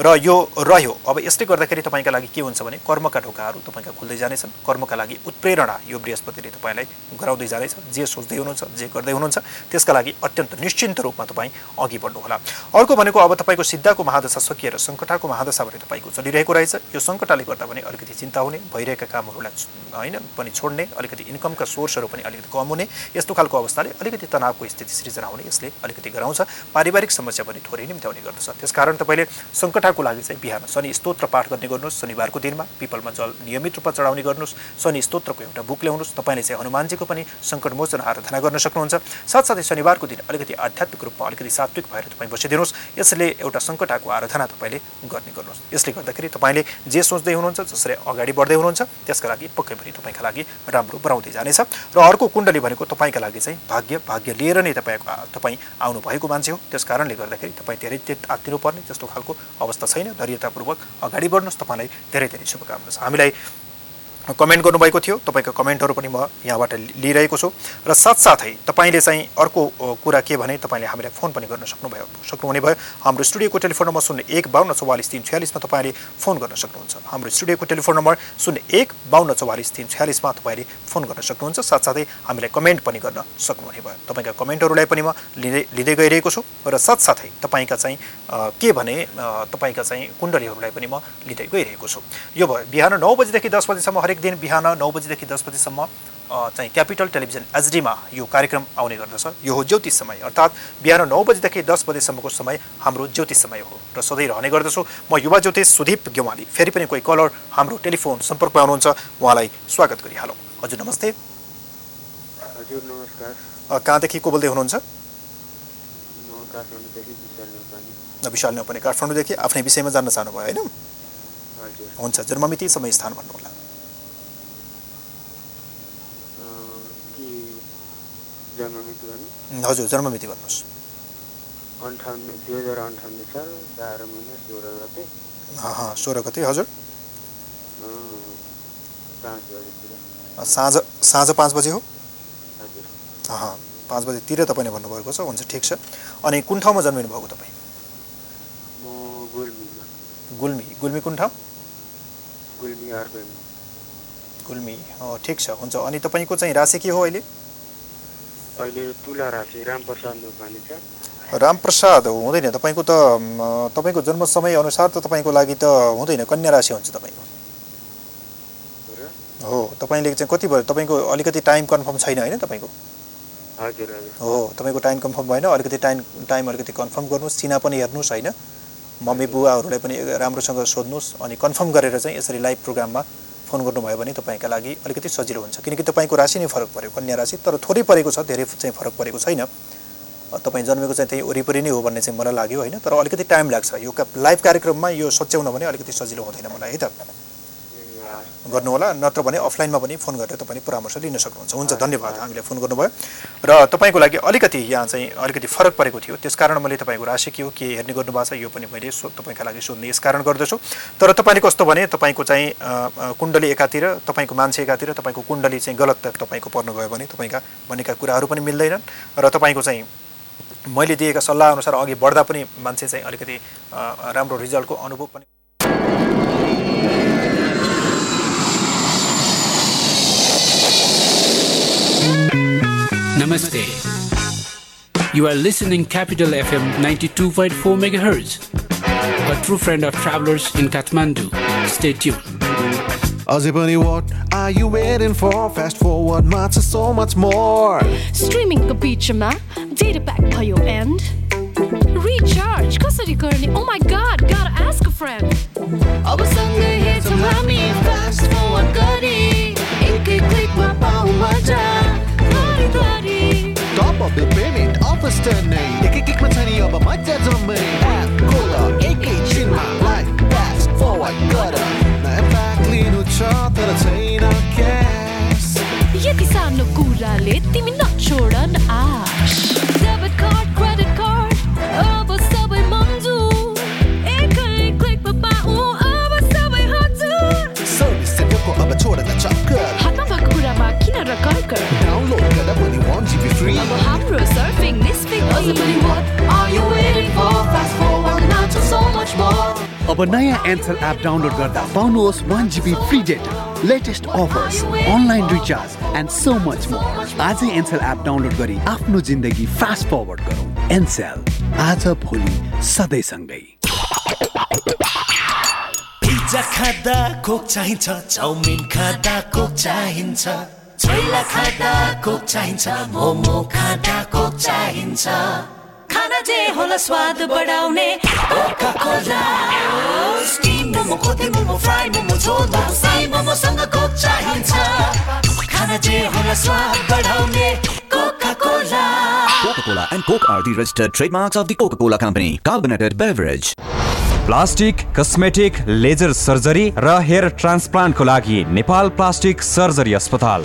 र यो रह्यो। अब यसले गर्दाखेरि तपाईँका लागि के हुन्छ भने कर्मका ढोकाहरू तपाईँका खुल्दै जानेछन्। कर्मका लागि उत्प्रेरणा यो बृहस्पतिले तपाईँलाई गराउँदै जानेछ जे सोच्दै हुनुहुन्छ जे गर्दै हुनुहुन्छ त्यसका लागि अत्यन्त निश्चिन्त रूपमा तपाईँ अघि बढ्नुहोला। अर्को भनेको अब तपाईँको सिद्धाको महादशा सकिएर सङ्कटाको महादशा भने तपाईँको चलिरहेको रहेछ। यो सङ्कटाले गर्दा पनि अलिकति चिन्ता हुने भइरहेका कामहरूलाई होइन पनि छोड्ने अलिकति इन्कमका सोर्सहरू पनि अलिकति कम हुने यस्तो खालको अवस्थाले अलिकति तनावको स्थिति सृजना हुने यसले अलिकति गराउँछ। पारिवारिक समस्या पनि थोरै निम्त्याउने गर्दछ। त्यसकारण तपाईँले सङ्कटाको लागि चाहिँ बिहान शनि स्तोत्र पाठ गर्ने गर्नुहोस् शनिबारको दिनमा पिपलमा जल नियमित रूपमा चढाउने गर्नुहोस् शनि स्तोत्रको एउटा बुक ल्याउनुहोस्। तपाईँले चाहिँ हनुमानजीको पनि सङ्कटमोचन आराधना गर्न सक्नुहुन्छ। साथसाथै शनिबारको दिन अलिकति आध्यात्मिक रूपमा अलिकति सात्विक भएर तपाईँ बसिदिनुहोस्। यसले एउटा सङ्कटाको आराधना तपाईँले गर्ने गर्नुहोस्। यसले गर्दाखेरि तपाईँले जे सोच्दै हुनुहुन्छ जसरी अगाडि बढ्दै हुनुहुन्छ त्यसका लागि पक्कै पनि तपाईँका लागि राम्रो बनाउँदै जानेछ। र अर्को कुण्डली भनेको तपाईँका लागि चाहिँ भाग्य भाग्य लिएर नै तपाईँको तपाईँ आउनुभएको मान्छे हो। त्यस कारणले गर्दाखेरि तपाईँ धेरै तेत आत्तिनुपर्ने जस्तो खालको अवस्था छैन। धैर्यतापूर्वक अगाडि बढ्नुहोस्। तपाईँलाई धेरै धेरै शुभकामना छ। हामीलाई कमेन्ट गर्नुभएको थियो। तपाईँको कमेन्टहरू पनि म यहाँबाट लिइरहेको छु। र साथसाथै तपाईँले चाहिँ अर्को कुरा के भने तपाईँले हामीलाई फोन पनि गर्न सक्नुभयो सक्नुहुने भयो। हाम्रो स्टुडियोको टेलिफोन नम्बर शून्य एक बाहन्न चौवालिस तिन छ्यालिसमा तपाईँले फोन गर्न सक्नुहुन्छ। हाम्रो स्टुडियोको टेलिफोन नम्बर शून्य एक बाहन्न चौवालिस तिन छ्यालिसमा तपाईँले फोन गर्न सक्नुहुन्छ। साथसाथै हामीलाई कमेन्ट पनि गर्न सक्नुहुने भयो। तपाईँका कमेन्टहरूलाई पनि म लिँदै लिँदै गइरहेको छु। र साथसाथै तपाईँका चाहिँ के भने तपाईँका चाहिँ कुण्डलीहरूलाई पनि म लिँदै गइरहेको छु। यो भयो बिहान नौ बजीदेखि दस बजीसम्म हरेक दिन बिहान नौ बजीदेखि दस बजीसम्म चाहिँ क्यापिटल टेलिभिजन एचडीमा यो कार्यक्रम आउने गर्दछ। यो हो ज्योतिष समय अर्थात् बिहान नौ बजीदेखि दस बजीसम्मको समय हाम्रो ज्योतिष समय हो र सधैँ रहने गर्दछु। म युवा ज्योतिष सुदीप गेवाली फेरि पनि कोही कलर हाम्रो टेलिफोन सम्पर्कमा हुनुहुन्छ। उहाँलाई स्वागत गरिहालौँ। हजुर नमस्ते। हजुर नमस्कार। कहाँदेखि को बोल्दै हुनुहुन्छ विशाल नेपाली। काठमाडौँदेखि आफ्नै विषयमा जान्न चाहनुभयो होइन? हुन्छ जन्ममिति समय स्थान भन्नुहोला अँ, के जन्ममिति हजुर जन्ममिति भन्नुहोस्। अन्ठाउन्न दुई हजार अन्ठाउन्न साल बाह्र महिना सोह्र गते। सोह्र गते हजुर। साँझ साँझ पाँच बजे हो? पाँच बजीतिर तपाईँले भन्नुभएको छ हुन्छ ठिक छ। अनि कुन ठाउँमा जन्मिनु भएको तपाईँ? गुल्मी गुल्मी कुन ठाउँ? गुल्मी ठिक छ हुन्छ। अनि तपाईँको चाहिँ राशि के हो अहिले? अहिले तुला राशि रामप्रसाद रामप्रसाद हुँदैन। तपाईँको त तपाईँको जन्म समय अनुसार त तपाईँको लागि त हुँदैन। कन्या राशि हुन्छ तपाईँको। हो तपाईँले चाहिँ कति भयो? तपाईँको अलिकति टाइम कन्फर्म छैन होइन तपाईँको? हो तपाईँको टाइम कन्फर्म भएन। अलिकति टाइम टाइम अलिकति कन्फर्म गर्नुहोस्। चिना पनि हेर्नुहोस् होइन। मम्मी बुवाहरूलाई पनि राम्रोसँग सोध्नुहोस् अनि कन्फर्म गरेर चाहिँ यसरी लाइभ प्रोग्राममा फोन गर्नुभयो भने तपाईँका लागि अलिकति सजिलो हुन्छ। किनकि तपाईँको राशि नै फरक पऱ्यो। कन्या राशि तर थोरै परेको छ धेरै चाहिँ फरक परेको छैन। तपाईँ जन्मेको चाहिँ त्यही वरिपरि नै हो भन्ने चाहिँ मलाई लाग्यो होइन? तर अलिकति टाइम लाग्छ। यो लाइभ कार्यक्रममा यो सच्याउन भने अलिकति सजिलो हुँदैन मलाई है त? गर्नुहोला नत्र भने अफलाइनमा पनि फोन गरेर तपाईँले परामर्श लिन सक्नुहुन्छ। हुन्छ धन्यवाद हामीलाई फोन गर्नुभयो। र तपाईँको लागि अलिकति यहाँ चाहिँ अलिकति फरक परेको थियो। त्यसकारण मैले तपाईँको राशि के हो के हेर्ने गर्नुभएको छ यो पनि मैले सो तपाईँका लागि सोध्ने यस कारण गर्दछु। तर तपाईँले कस्तो भने तपाईँको चाहिँ कुण्डली एकातिर तपाईँको मान्छे एकातिर तपाईँको कुण्डली चाहिँ गलत तपाईँको पर्न गयो भने तपाईँका भनेका कुराहरू पनि मिल्दैनन्। र तपाईँको चाहिँ मैले दिएका सल्लाह अनुसार अघि बढ्दा पनि मान्छे चाहिँ अलिकति राम्रो रिजल्टको अनुभव पनि Namaste. You are listening Capital FM 92.4 MHz. A true friend of travelers in Kathmandu. Stay tuned. अझै पनि what are you waiting for fast forward मा छ so much more स्ट्रिमिङको बिचमा डेटा प्याक भयो एन्ड रिचार्ज कसरी गर्ने oh my god got ask a friend अब सँगै हेर्छौँ हामी फास्ट फरवर्ड गरी एकै क्लिकमा पाऊ मजा घरी घरी द पेमेन्ट अफर नै एक एक क्लिकमा छ नि अब मजा जम्मै एप एकैछिनमा लाइफ फास्ट फरवर्ड गर नयाँ प्याक लिनु छ तर छैन क्यास यति सानो कुराले तिमी नछोड न अब नयाँ एन्सल एप डाउनलोड गर्दा पाउनुहोस् one GB free data latest offers online recharge and so much more आजै एन्सल एप डाउनलोड गरी आफ्नो जिन्दगी फास्ट फरवर्ड गरौँ। एन्सेल आज भोलि सधैँसँगै पिज्जा खाँदा कोक चाहिन्छ चाउमिन खाँदा कोक चाहिन्छ। छोइला खाँदा कोक चाहिन्छ मोमो खाँदा कोक चाहिन्छ। खाना जे होला स्वाद बढाउने। Coca Cola steam momo kothey momo fry momo झोल। मोमो साई मोमोसँग कोक चाहिन्छ। खाना जे होला स्वाद बढाउने Coca Cola. Coca-Cola and Coke are the registered trademarks of the Coca-Cola Company. Carbonated beverage. Plastic cosmetic laser surgery र हेयर ट्रान्सप्लान्टको लागि नेपाल प्लास्टिक सर्जरी अस्पताल।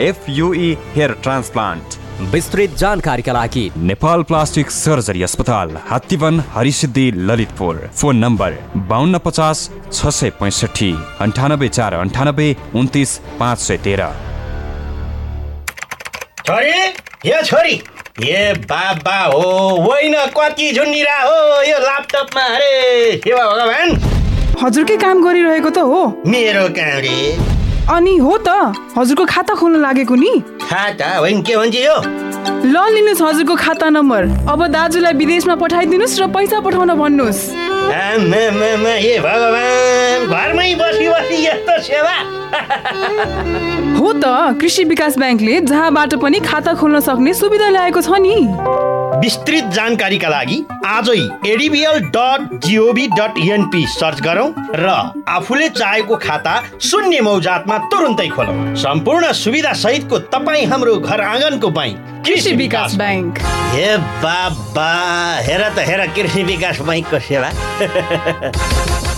एफयुई हेयर ट्रान्सप्लान्ट विस्तृत जानकारीका लागि नेपाल प्लास्टिक सर्जरी अस्पताल हात्तीवन हरिसिद्धि ललितपुर। फोन नम्बर बाहन्न पचास छ सय पैँसठी अन्ठानब्बे चार अन्ठानब्बे उन्तिस पाँच सय तेह्र। छोरी यो छोरी ए बाबा हो होइन कति झुन्डिरा हो यो ल्यापटपमा अरे भगवान्। हजुरकै काम गरिरहेको त हो। मेरो काम रे। अनि हो त हजुरको खाता खोल्न लागेको नि? खाता? होइन के भन्छ यो? ल लिनुहोस् हजुरको खाता नम्बर। अब दाजुलाई विदेशमा पठाइदिनुहोस् र पैसा पठाउन भन्नुहोस्। आमामामा, ए भगवान् घरमै बसी बसी यस्तो सेवा। हो त कृषि विकास ब्याङ्कले जहाँबाट पनि खाता खोल्न सक्ने सुविधा ल्याएको छ नि। विस्तृत जानकारीका लागि आजै ADBL dot GOV dot NP search गरौँ र आफूले चाहेको खाता शून्य मौजातमा तुरुन्तै खोलौँ। सम्पूर्ण सुविधा सहितको तपाईँ हाम्रो घर आँगनको बैङ्क कृषि विकास ब्याङ्क हे बाबा हेर त हेर कृषि विकास बैङ्कको सेवा। [LAUGHS]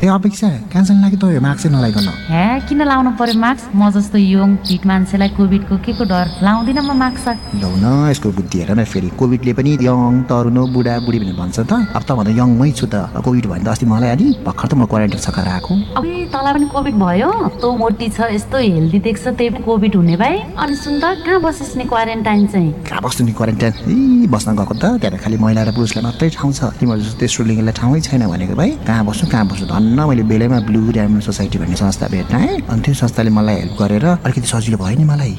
ए अपेक्षा क्यान्सर लाग्यो त यो मार्क्सै नलाइकन हे किन लाउनु पर्यो मास्क म जस्तो यङ फिट मान्छेलाई कोभिडको के को डर? लाउँदिनँ म मास्क लौ न यसको बुद्धि हेर न फेरि। कोभिडले पनि यङ तरुनो बुढा बुढी भनेर भन्छ त। अब त भन्दा यङमै छु त। कोभिड भयो भने त अस्ति मलाई अलि भर्खर त म क्वारेन्टाइन सकाएर आएको। अब तँलाई पनि कोभिड भयो? तँ मोटी छ यस्तो हेल्दी देख्छ त्यही कोभिड हुने भाइ। अनि सुन त कहाँ बसिस् नि क्वारेन्टाइन चाहिँ? कहाँ बस्नु नि क्वारेन्टाइन? ए बस्न गएको त। त्यहाँ खालि महिला र पुरुषलाई मात्रै ठाउँ छ। तिमीहरू जस्तो तेस्रो लिङ्गलाई ठाउँै छैन भनेको भाइ। कहाँ बस्नु कहाँ बस्नु धन्न मैले बेलैमा ब्लु डायमन्ड सोसाइटी भन्ने संस्था भेट्टाएँ। अनि त्यो संस्थाले मलाई हेल्प गरेर अलिकति सजिलो भयो नि मलाई।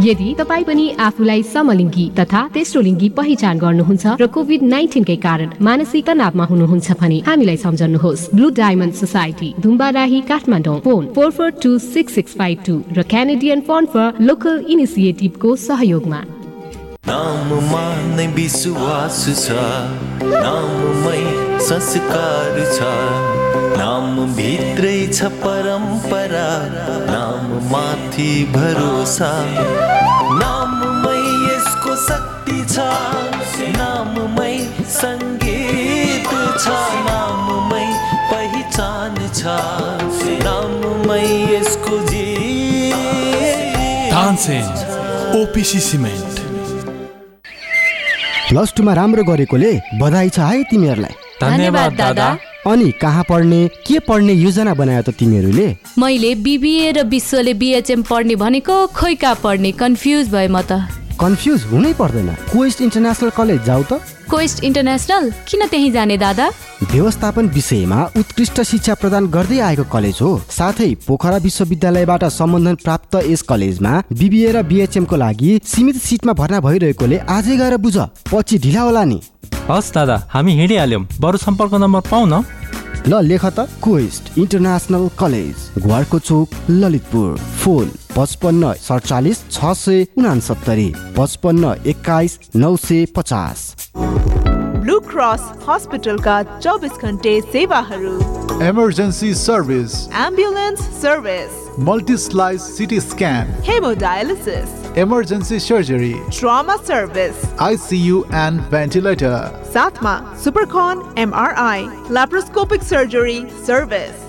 यदि तपाईँ पनि आफूलाई समलिङ्गी तथा तेस्रो लिङ्गी पहिचान गर्नुहुन्छ र कोभिड नाइन्टिनकै कारण मानसिक तनावमा हुनुहुन्छ भने हामीलाई सम्झनुहोस् blue diamond society Dhumbarahi Kathmandu. Phone four four two six six five two र क्यानेडियन फन्ड फर लोकल इनिसिएटिभको सहयोगमा। नाममा नै विश्वास छ। नाममै संस्कार छ। नाम भित्रै छ परम्परा। नाम माथि भरोसा। नाममै यसको शक्ति छ। नाममै सङ्गीत छ। नाममै पहिचान छ। नाममै यसको जी ओपिसी सिमेन्ट। प्लस टूमा राम्रो गरेकोले बधाई छ है तिमीहरूलाई। धन्यवाद, दादा। अनि कहाँ पढ्ने के पढ्ने योजना बनायो त तिमीहरूले? मैले बिबिए र विश्वले बिएचएम पढ्ने भनेको खोइ कहाँ पढ्ने कन्फ्युज भए म त। कन्फ्युज हुनै पर्दैन। क्वेस्ट इन्टरनेसनल कलेज जाऊ त। कोइस्ट इन्टरनेसनल किन त्यहीँ जाने दादा? व्यवस्थापन विषयमा उत्कृष्ट शिक्षा प्रदान गर्दै आएको कलेज हो। साथै पोखरा विश्वविद्यालयबाट सम्बन्धन प्राप्त यस कलेजमा बिबिए र बिएचएम को लागि सीमित सिटमा भर्ना भइरहेकोले आजै गएर बुझ। पछि ढिला होला नि। हस् दादा हामी हिँडिहाल्यौँ। बरु सम्पर्क नम्बर पाउँ न। ल लेख त। क्वेस्ट इन्टरनेसनल कलेज घरको चोक ललितपुर। फोन पचपन्न सडचालिस छ सय उनासत्तरी पचपन्न एक्काइस नौ सय पचास। ब्लू क्रस हस्पिटलका चौबिस घन्टे सेवाहरू। Emergency service ambulance service multislice CT scan haemodialysis emergency surgery trauma service ICU and ventilator साथमा सुपरकन एमआरआई ल्याप्रोस्कोपिक सर्जरी सर्भिस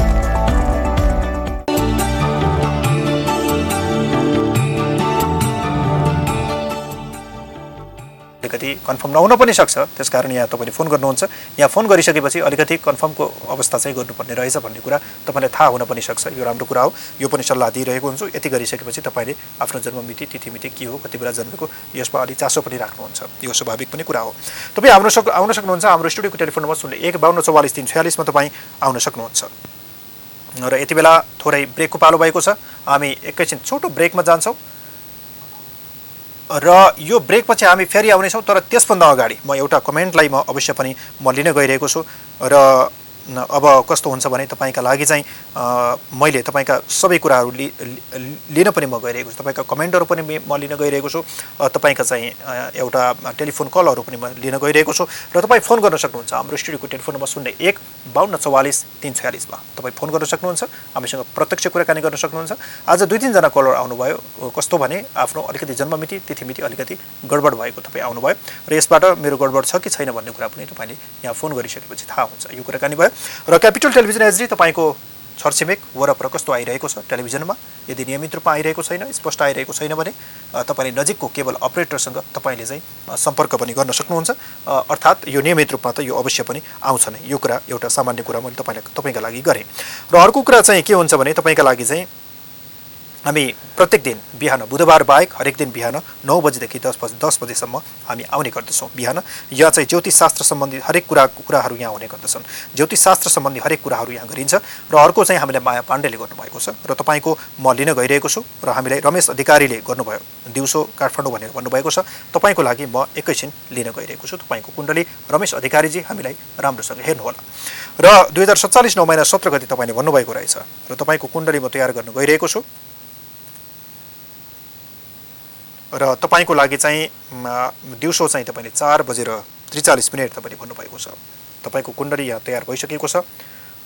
अलिकति कन्फर्म नहुन पनि सक्छ। त्यसकारण यहाँ तपाईँले फोन गर्नुहुन्छ। यहाँ फोन गरिसकेपछि अलिकति कन्फर्मको अवस्था चाहिँ गर्नुपर्ने रहेछ भन्ने कुरा तपाईँलाई थाहा हुन पनि सक्छ। यो राम्रो कुरा हो। यो पनि सल्लाह दिइरहेको हुन्छु। यति गरिसकेपछि तपाईँले आफ्नो जन्ममिति तिथिमिति के हो कति बेला जन्मेको यसमा अलि चासो पनि राख्नुहुन्छ। यो स्वाभाविक पनि कुरा हो। तपाईँ आउन सक् आउन सक्नुहुन्छ। हाम्रो स्टुडियोको टेलिफोन नम्बर शून्य एक बाहन्न चौवालिस तिन छयालिसमा तपाईँ आउन सक्नुहुन्छ। र यति बेला थोरै ब्रेकको पालो भएको छ। हामी एकैछिन छोटो ब्रेकमा जान्छौँ। र यो ब्रेकपछि हामी फेरि आउनेछौँ तर त्यसभन्दा अगाडि म एउटा कमेन्टलाई म अवश्य पनि म लिन गइरहेको छु र अब कस्तो हुन्छ भने तपाईँका लागि चाहिँ मैले तपाईँका सबै कुराहरू लि लिन पनि म गइरहेको छु। तपाईँका कमेन्टहरू पनि मे- लिन गइरहेको छु। तपाईँका चाहिँ एउटा टेलिफोन कलहरू पनि म लिन गइरहेको छु। र तपाईँ फोन गर्न सक्नुहुन्छ। हाम्रो स्टुडियोको टेलिफोन नम्बर शून्य एक बाहन्न चौवालिस तिन छयालिसमा तपाईँ फोन गर्न सक्नुहुन्छ। हामीसँग प्रत्यक्ष कुराकानी गर्न सक्नुहुन्छ। आज दुई तिनजना कलर आउनुभयो। कस्तो भने आफ्नो अलिकति जन्ममिति तिथिमिति अलिकति गडबड भएको तपाईँ आउनुभयो। र यसबाट मेरो गडबड छ कि छैन भन्ने कुरा पनि तपाईँले यहाँ फोन गरिसकेपछि थाहा हुन्छ। यो कुराकानी भयो। र क्यापिटल टेलिभिजन एचडी तपाईँको छरछिमेक वरपर कस्तो आइरहेको छ टेलिभिजनमा। यदि नियमित रूपमा आइरहेको छैन स्पष्ट आइरहेको छैन भने तपाईँले नजिकको केबल अपरेटरसँग तपाईँले चाहिँ सम्पर्क पनि गर्न सक्नुहुन्छ। अर्थात् यो नियमित रूपमा त यो अवश्य पनि आउँछ नै यो कुरा एउटा सामान्य कुरा मैले तपाईँलाई तपाईँका लागि गरेँ। र अर्को कुरा चाहिँ के हुन्छ भने तपाईँका लागि चाहिँ हामी प्रत्येक दिन बिहान बुधबार बाहेक हरेक दिन बिहान नौ बजीदेखि दस बजी दस बजीसम्म हामी आउने गर्दछौँ बिहान। यहाँ चाहिँ ज्योतिषशास्त्र सम्बन्धी हरेक कुरा कुराहरू यहाँ हुने गर्दछन्। ज्योतिषशास्त्र सम्बन्धी हरेक कुराहरू यहाँ गरिन्छ र अर्को चाहिँ हामीलाई माया पाण्डेले गर्नुभएको छ र तपाईँको म लिन गइरहेको छु र हामीलाई रमेश अधिकारीले गर्नुभयो दिउँसो काठमाडौँ भनेर भन्नुभएको छ। तपाईँको लागि म एकैछिन लिन गइरहेको छु। तपाईँको कुण्डली रमेश अधिकारीजी हामीलाई राम्रोसँग हेर्नुहोला। र दुई हजार सत्तालिस नौ महिना सत्र गति तपाईँले भन्नुभएको रहेछ। र तपाईँको कुण्डली म तयार गर्न गइरहेको छु। र तपाईँको लागि चाहिँ दिउँसो चाहिँ तपाईँले चार बजेर त्रिचालिस मिनट तपाईँले भन्नुभएको छ। तपाईँको कुण्डली यहाँ तयार भइसकेको छ।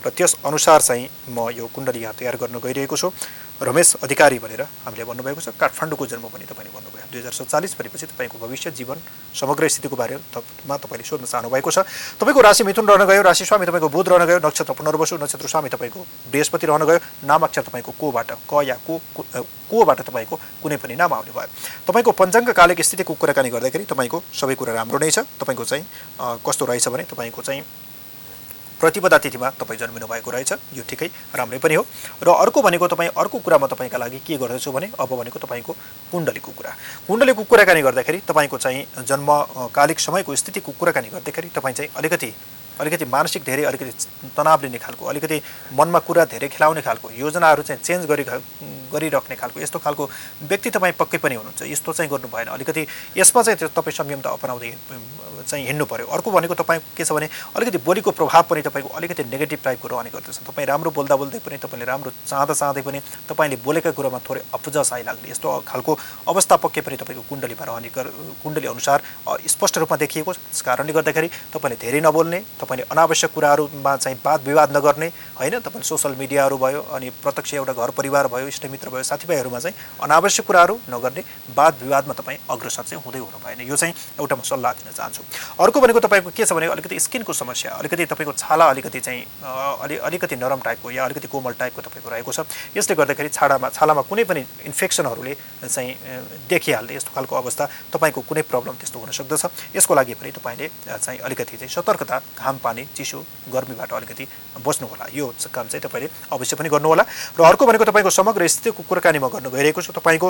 र त्यस अनुसार चाहिँ म यो कुण्डली यहाँ तयार गर्न गइरहेको छु। रमेश अधिकारी भनेर हामीले भन्नुभएको छ। काठमाडौँको जन्म पनि तपाईँले भन्नुभयो। दुई हजार सत्तालिस भनेपछि तपाईँको भविष्य जीवन समग्र स्थितिको बारेमा तपाईँले सोध्न चाहनु भएको छ। तपाईँको राशि मिथुन रहन गयो राशि स्वामी तपाईँको बुध रहन गयो नक्षत्र पुनर्वसु नक्षत्र स्वामी तपाईँको बृहस्पति रहन गयो। नामाक्षर तपाईँको कोबाट क या को कोबाट तपाईँको कुनै पनि नाम आउने भयो। तपाईँको पञ्चाङ्ग कालिक स्थितिको कुराकानी गर्दाखेरि तपाईँको सबै कुरा राम्रो नै छ। तपाईँको चाहिँ कस्तो रहेछ भने तपाईँको चाहिँ प्रतिपदा तिथिमा तपाईँ जन्मिनु भएको रहेछ। यो ठिकै राम्रै पनि हो। र अर्को भनेको तपाईँ अर्को कुरा म तपाईँका लागि के गर्दैछु भने अब भनेको तपाईँको कुण्डलीको कुरा। कुण्डलीको कुराकानी गर्दाखेरि तपाईँको चाहिँ जन्म अ, कालिक समयको स्थितिको कुराकानी गर्दाखेरि तपाईँ चाहिँ अलिकति अलिकति मानसिक धेरै अलिकति तनाव लिने खालको अलिकति मनमा कुरा धेरै खेलाउने खालको योजनाहरू चाहिँ चेन्ज गरी गरिराख्ने खालको यस्तो खालको व्यक्ति तपाईँ पक्कै पनि हुनुहुन्छ। यस्तो चाहिँ गर्नु भएन। अलिकति यसमा चाहिँ त्यो तपाईँ संयमता अपनाउँदै चाहिँ हिँड्नु पऱ्यो अर्को भनेको तपाईँ के छ भने अलिकति बोलीको प्रभाव पनि तपाईँको अलिकति नेगेटिभ टाइपको रहने गर्दछ। तपाईँ राम्रो बोल्दा बोल्दै पनि तपाईँले राम्रो चाहँदा चाहँदै पनि तपाईँले बोलेका कुरामा थोरै अपुजस आइलाग्ने यस्तो खालको अवस्था पक्कै पनि तपाईँको कुण्डलीमा रहने कुण्डली अनुसार स्पष्ट रूपमा देखिएको कारणले गर्दाखेरि तपाईँले धेरै नबोल्ने तपाईँले अनावश्यक कुराहरूमा चाहिँ वाद विवाद नगर्ने होइन? तपाईँले सोसल मिडियाहरू भयो अनि प्रत्यक्ष एउटा घर परिवार भयो इष्टमित्र भयो साथीभाइहरूमा चाहिँ अनावश्यक कुराहरू नगर्ने वाद विवादमा तपाईँ अग्रसर चाहिँ हुँदै हुनु भएन यो चाहिँ एउटा म सल्लाह दिन चाहन्छु। अर्को भनेको तपाईँको के छ भने अलिकति स्किनको समस्या अलिकति तपाईँको छाला अलिकति चाहिँ अलि अलिकति नरम टाइपको या अलिकति कोमल टाइपको तपाईँको रहेको छ। यसले गर्दाखेरि छाडामा छालामा कुनै पनि इन्फेक्सनहरूले चाहिँ देखिहाल्ने यस्तो खालको अवस्था तपाईँको कुनै प्रब्लम त्यस्तो हुन सक्दछ। यसको लागि पनि तपाईँले चाहिँ अलिकति चाहिँ सतर्कता घाम पानी चिसो गर्मीबाट अलिकति बस्नु होला यो काम चाहिँ तपाईँले अवश्य पनि गर्नुहोला। र अर्को भनेको तपाईँको समग्र स्थितिको कुराकानी म गर्न गइरहेको छु। तपाईँको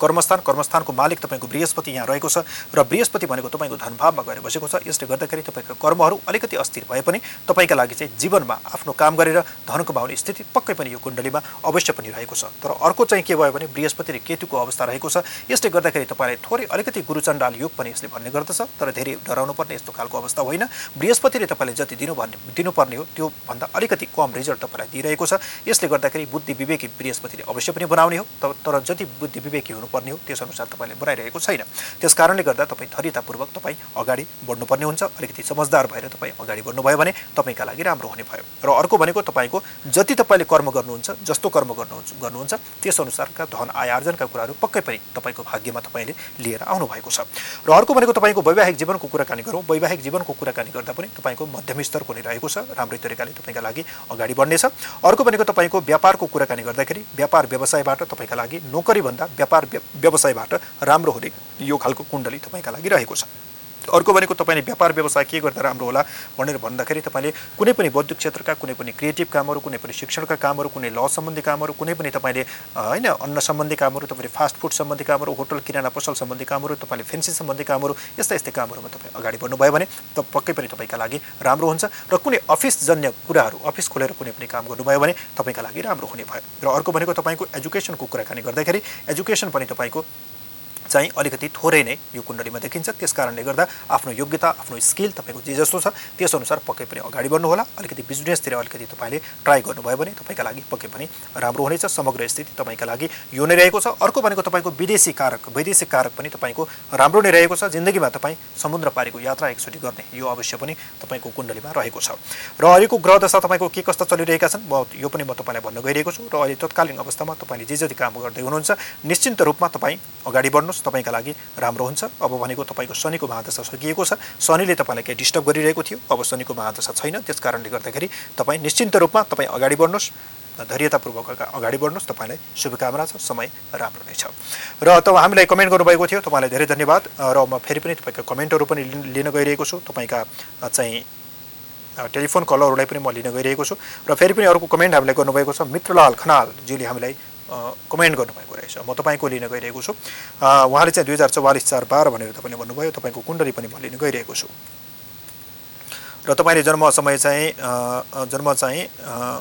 कर्मस्थान कर्मस्थानको मालिक तपाईँको बृहस्पति यहाँ रहेको छ र बृहस्पति भनेको तपाईँको धनभावमा गएर बसेको छ। यसले गर्दाखेरि तपाईँको कर्महरू अलिकति अस्थिर भए पनि तपाईँका लागि चाहिँ जीवनमा आफ्नो काम गरेर धन कमाउने स्थिति पक्कै पनि यो कुण्डलीमा अवश्य पनि रहेको छ। तर अर्को चाहिँ के भयो भने बृहस्पति र केतुको अवस्था रहेको छ। यसले गर्दाखेरि तपाईँलाई थोरै अलिकति गुरुचण्डाल योग पनि यसले भन्ने गर्दछ तर धेरै डराउनु पर्ने यस्तो खालको अवस्था होइन। बृहस्पतिले तपाईँले जति दिनु भन्ने दिनुपर्ने हो त्योभन्दा अलिकति कम रिजल्ट तपाईँलाई दिइरहेको छ। यसले गर्दाखेरि बुद्धि विवेकी बृहस्पतिले अवश्य पनि बनाउने हो। तर जति बुद्धि विवेकी हुनुपर्ने हो त्यसअनुसार तपाईँले बनाइरहेको छैन। त्यस कारणले गर्दा तपाईँ धैर्यतापूर्वक तपाईँ अगाडि बढ्नुपर्ने हुन्छ। अलिकति समझदार भएर तपाईँ अगाडि बढ्नुभयो भने तपाईँका लागि राम्रो हुने भयो। र अर्को भनेको तपाईँको जति तपाईँले कर्म गर्नुहुन्छ जस्तो कर्म गर्नुहुन्छ गर्नुहुन्छ त्यसअनुसारका धन आय आर्जनका कुराहरू पक्कै पनि तपाईँको भाग्यमा तपाईँले लिएर आउनुभएको छ। र अर्को भनेको तपाईँको वैवाहिक जीवनको कुराकानी गरौँ। वैवाहिक जीवनको कुराकानी गर्दा पनि तपाईँको मध्यम स्तरको नै रहेको छ। राम्रै तरिकाले तपाईँका लागि अगाडि बढ्नेछ। अर्को भनेको तपाईँको व्यापारको कुराकानी गर्दाखेरि व्यापार व्यवसायबाट तपाईँका लागि नोकरीभन्दा व्यापार व्य- व्यवसायबाट राम्रो हुने यो खालको कुण्डली तपाईँका लागि रहेको छ। अर्को भनेको तपाईँले व्यापार व्यवसाय के गर्दा राम्रो होला भनेर भन्दाखेरि तपाईँले कुनै पनि बौद्धिक क्षेत्रका कुनै पनि क्रिएटिभ कामहरू कुनै पनि शिक्षणका कामहरू कुनै ल सम्बन्धी कामहरू कुनै पनि तपाईँले होइन अन्न सम्बन्धी कामहरू तपाईँले फास्ट फुड सम्बन्धी कामहरू होटल किराना पसल सम्बन्धी कामहरू तपाईँले फेन्सी सम्बन्धी कामहरू यस्ता यस्तै कामहरूमा तपाईँ अगाडि बढ्नुभयो भने त पक्कै पनि तपाईँका लागि राम्रो हुन्छ र कुनै अफिस जन्य कुराहरू अफिस खोलेर कुनै पनि काम गर्नुभयो भने तपाईँका लागि राम्रो हुने भयो। र अर्को भनेको तपाईँको एजुकेसनको कुराकानी गर्दाखेरि एजुकेसन पनि तपाईँको चाहिँ अलिकति थोरै नै यो कुण्डलीमा देखिन्छ। त्यस कारणले गर्दा आफ्नो योग्यता आफ्नो स्किल तपाईँको जे जस्तो छ त्यसअनुसार पक्कै पनि अगाडि बढ्नुहोला। अलिकति बिजनेसतिर अलिकति तपाईँले ट्राई गर्नुभयो भने तपाईँका लागि पक्कै पनि राम्रो हुनेछ। समग्र स्थिति तपाईँका लागि यो नै रहेको छ। अर्को भनेको तपाईँको विदेशी कारक वैदेशिक कारक पनि तपाईँको राम्रो नै रहेको छ। जिन्दगीमा तपाईँ समुद्र पारीको यात्रा एकचोटि गर्ने यो अवश्य पनि तपाईँको कुण्डलीमा रहेको छ। र अहिलेको ग्रह दशा तपाईँको के कस्ता चलिरहेका छन्? म यो पनि म तपाईँलाई भन्न गइरहेको छु। र अहिले तत्कालीन अवस्थामा तपाईँले जे जति काम गर्दै हुनुहुन्छ निश्चिन्त रूपमा तपाईँ अगाडि बढ्नुहोस्। तपाईँका लागि राम्रो हुन्छ। अब भनेको तपाईँको शनिको महादशा सकिएको छ। शनिले तपाईँलाई केही डिस्टर्ब गरिरहेको थियो। अब शनिको महादशा छैन। त्यस कारणले गर्दाखेरि तपाईँ निश्चिन्त रूपमा तपाईँ अगाडि बढ्नुहोस् धैर्यतापूर्वक अगा- अगाडि बढ्नुहोस्। तपाईँलाई शुभकामना छ। समय राम्रो नै छ। र तब हामीलाई कमेन्ट गर्नुभएको थियो। तपाईँलाई धेरै धन्यवाद। र म फेरि पनि तपाईँको कमेन्टहरू पनि लिन- गइरहेको छु। तपाईँका चाहिँ टेलिफोन कलरहरूलाई पनि म लिन गइरहेको छु। र फेरि पनि अर्को कमेन्ट हामीलाई गर्नुभएको छ। मित्रलाल खनालजीले हामीलाई कमेन्ट गर्नुभएको रहेछ। म तपाईँको लिन गइरहेको छु। उहाँले चाहिँ दुई हजार चौवालिस चार बाह्र भनेर तपाईँले भन्नुभयो। तपाईँको कुण्डली पनि म लिन गइरहेको छु। र तपाईँले जन्म समय चाहिँ जन्म चाहिँ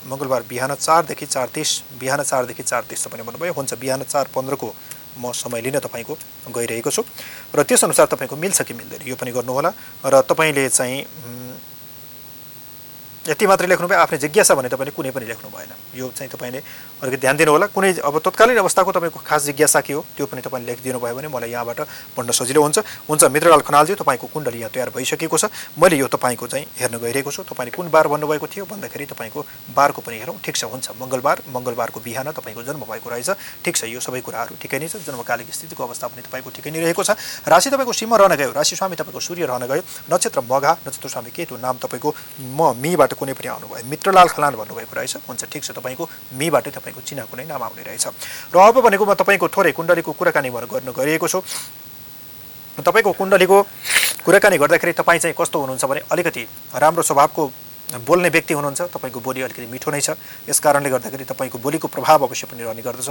मङ्गलबार बिहान चारदेखि चार तिस बिहान चारदेखि चार तिस तपाईँले भन्नुभयो। हुन्छ बिहान चार पन्ध्रको म समय लिन तपाईँको गइरहेको छु। र त्यसअनुसार तपाईँको मिल्छ कि मिल्दैन यो पनि गर्नुहोला। र तपाईँले चाहिँ यति मात्रै लेख्नुभयो आफ्नै जिज्ञासा भने तपाईँले कुनै पनि लेख्नु भएन। यो चाहिँ तपाईँले अलिकति ध्यान दिनु होला कुनै अब तत्कालीन अवस्थाको तपाईँको खास जिज्ञासा के हो त्यो पनि तपाईँले लेखिदिनु भयो भने मलाई यहाँबाट पढ्न सजिलो हुन्छ। हुन्छ मित्रलाल खनालजी तपाईँको कुण्डली यहाँ तयार भइसकेको छ। मैले यो तपाईँको चाहिँ हेर्न गइरहेको छु। तपाईँले कुन बार भन्नुभएको थियो? भन्दाखेरि तपाईँको बारको पनि हेरौँ। ठिक छ हुन्छ। मङ्गलबार मङ्गलबारको बिहान तपाईँको जन्म भएको रहेछ। ठिक छ यो सबै कुराहरू ठिकै नै छ। जन्मकालिक स्थितिको अवस्था पनि तपाईँको ठिकै नै रहेको छ। राशि तपाईँको सिंह रहन गयो। राशि स्वामी तपाईँको सूर्य रहन गयो। नक्षत्र मघा नक्षत्र स्वामी केतु नाम तपाईँको म मीबाट कुनै पनि आउनुभयो। मित्रलाल खलान भन्नुभएको रहेछ। हुन्छ ठिक छ। तपाईँको मीबाटै तपाईँको चिना कुनै नाम आउने रहेछ। र अब भनेको म तपाईँको थोरै कुण्डलीको कुराकानी गर्न गइरहेको छु। तपाईँको कुण्डलीको कुराकानी गर्दाखेरि तपाईँ चाहिँ कस्तो हुनुहुन्छ भने अलिकति राम्रो स्वभावको बोल्ने व्यक्ति हुनुहुन्छ तपाईँको बोली अलिकति मिठो नै छ। यस कारणले गर्दाखेरि तपाईँको बोलीको प्रभाव अवश्य पनि रहने गर्दछ।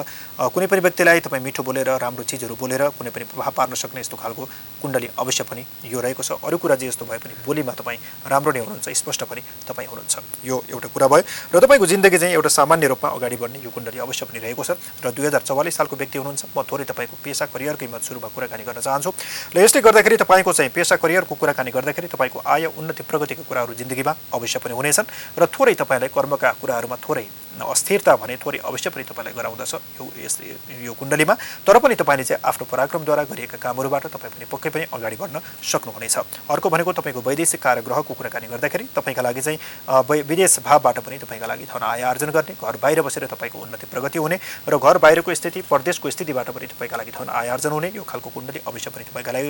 कुनै पनि व्यक्तिलाई तपाईँ मिठो बोलेर राम्रो चिजहरू बोलेर कुनै पनि प्रभाव पार्न सक्ने यस्तो खालको कुण्डली अवश्य पनि यो रहेको छ। अरू कुरा जे यस्तो भए पनि बोलीमा तपाईँ राम्रो नै हुनुहुन्छ स्पष्ट पनि तपाईँ हुनुहुन्छ। यो एउटा कुरा भयो। र तपाईँको जिन्दगी चाहिँ एउटा सामान्य रूपमा अगाडि बढ्ने यो कुण्डली अवश्य पनि रहेको छ। र दुई हजार चौवालिस सालको व्यक्ति हुनुहुन्छ म थोरै तपाईँको पेसा करियरकै म सुरुमा कुराकानी गर्न चाहन्छु। र यसले गर्दाखेरि तपाईँको चाहिँ पेसा करियरको कुराकानी गर्दाखेरि तपाईँको आय उन्नति प्रगतिका कुराहरू जिन्दगीमा अवश्य पनि हुनेछन् र थोरै तपाईँलाई कर्मका कुराहरूमा थोरै अस्थिरता भने थोरै अवश्य पनि तपाईँलाई गराउँदछ यो यस यो कुण्डलीमा। तर पनि तपाईँले चाहिँ आफ्नो पराक्रमद्वारा गरिएका कामहरूबाट तपाईँ पनि पक्कै पनि अगाडि बढ्न सक्नुहुनेछ। अर्को भनेको तपाईँको वैदेशिक कार्यग्रहको कुराकानी गर्दाखेरि तपाईँका लागि चाहिँ विदेश भावबाट पनि तपाईँका लागि धन आय आर्जन गर्ने घर बाहिर बसेर तपाईँको उन्नति प्रगति हुने र घर बाहिरको स्थिति परदेशको स्थितिबाट पनि तपाईँका लागि धन आय आर्जन हुने यो खालको कुण्डली अवश्य पनि तपाईँका लागि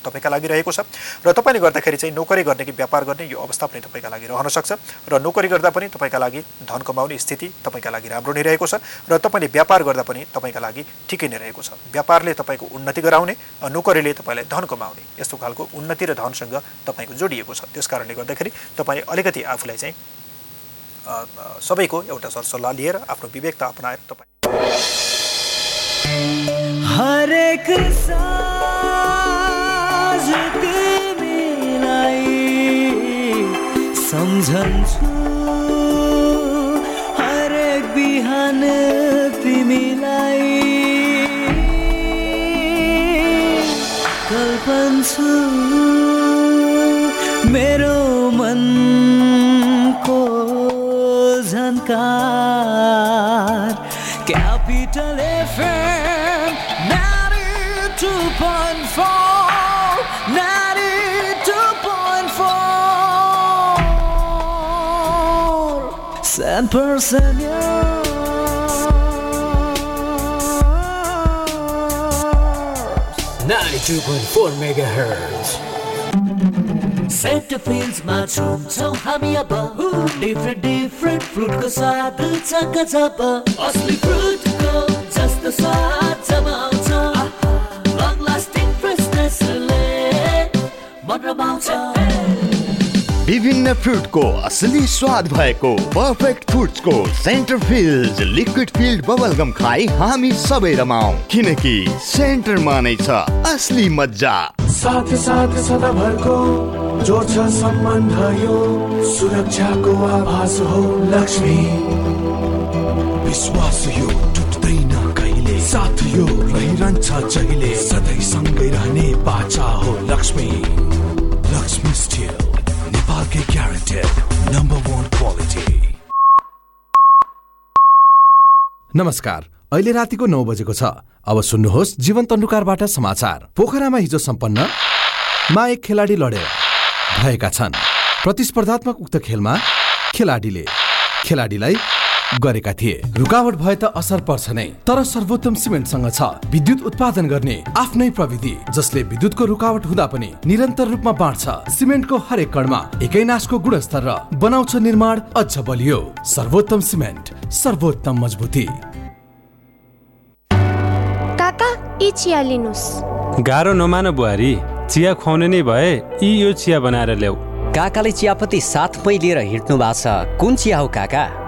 तपाईँका लागि रहेको छ। र तपाईँले गर्दाखेरि चाहिँ नोकरी गर्ने कि व्यापार गर्ने यो अवस्था पनि तपाईँका लागि रहन सक्छ र नोकरी गर्दा पनि तपाईँका लागि धन कमाउने स्थिति तपाईँका लागि राम्रो नै रहेको छ र तपाईँले व्यापार गर्दा पनि तपाईँका लागि ठिकै नै रहेको छ। व्यापारले तपाईँको उन्नति गराउने नोकरीले तपाईँलाई धन कमाउने यस्तो खालको उन्नति र धनसँग तपाईँको जोडिएको छ। त्यस कारणले गर्दाखेरि तपाईँ अलिकति आफूलाई चाहिँ सबैको एउटा सरसल्लाह लिएर आफ्नो विवेकता अपनाएर तपाईँ हरेक साँझ सम्झन्छु। हरेक बिहान तिमीलाई। कल्पन्छु मेरो मनको Jhankar. Capital 92.4 San Ninety-two point four megahertz. Centre फिल्ड्समा छुन्छौँ हामी अब डिफ्रेन्ट डिफ्रेन्ट फ्रुटको स्वाद छ गजब असली फ्रुटको जस्तो स्वाद जब आउँछ लङ लास्टिङ फ्रेसनेसले मन रमाउँछ विभिन्न फ्रुटको असली स्वाद भएको perfect फुड्सको centre filled liquid filled bubblegum खाई हामी सबै रमाऊ किनकि सेन्टरमा नै छ असली मजा साथ साथ सदाभरको जो छ सम्बन्ध यो सुरक्षाको आभास हो लक्ष्मी। विश्वास यो टुट्दैन कहिले? साथ यो रहिरहन्छ जहिले? सधैँ सँगै रहने बाचा हो लक्ष्मी। लक्ष्मी स्टिल नेपालकै ग्यारेन्टेड नम्बर वान क्वालिटी नमस्कार अहिले रातिको नौ बजेको छ। अब सुन्नुहोस् जीवन तन्डुकारबाट समाचार। पोखरामा हिजो सम्पन्न मा एक खेलाडी लडेर भएका छन्। प्रतिस्पर्धात्मक उक्त खेलमा खेलाडीले खेलाडीलाई गरेका थिए। रुकावट भए त असर पर्छ नै तर सर्वोत्तम सिमेन्टसँग छ। विद्युत उत्पादन गर्ने आफ्नै प्रविधि जसले विद्युतको रुकावट हुँदा पनि निरन्तर रूपमा बाँड्छ। सिमेन्टको हरेक कणमा एकै नासको गुणस्तर र बनाउँछ निर्माण अझ बलियो। सर्वोत्तम सिमेन्ट सर्वोत्तम मजबुती। काका यी चिया लिनुहोस् गाह्रो नमान बुहारी चिया खुवाउने नै भए यी यो चिया बनाएर ल्याऊ। काकाले चियापत्ती साथमै लिएर हिँड्नु भएको छ। कुन चिया हो काका?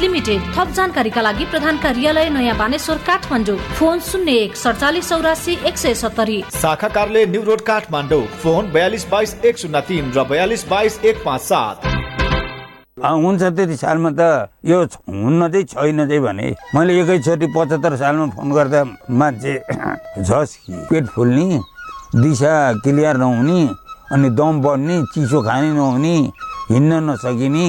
लिमिटेड थप जानकारीका लागि प्रधान कार्यालय नयाँ बानेश्वर काठमाडौँ। फोन शून्य एक सडचालिस चौरासी एक सय सत्तरी। शाखा कार्यालय न्यू रोड काठमाडौँ। फोन बयालिस बाइस एक शून्य तिन र बयालिस बाइस एक पाँच सात। हुन्छ त्यति सालमा त यो हुन्न चाहिँ छैन चाहिँ भने मैले एकैचोटि पचहत्तर सालमा फोन गर्दा मान्छे [CLEARS THROAT] झस् पेट फुल्ने दिशा क्लियर नहुने अनि दम बढ्ने चिसो खाने नहुने हिँड्न नसकिने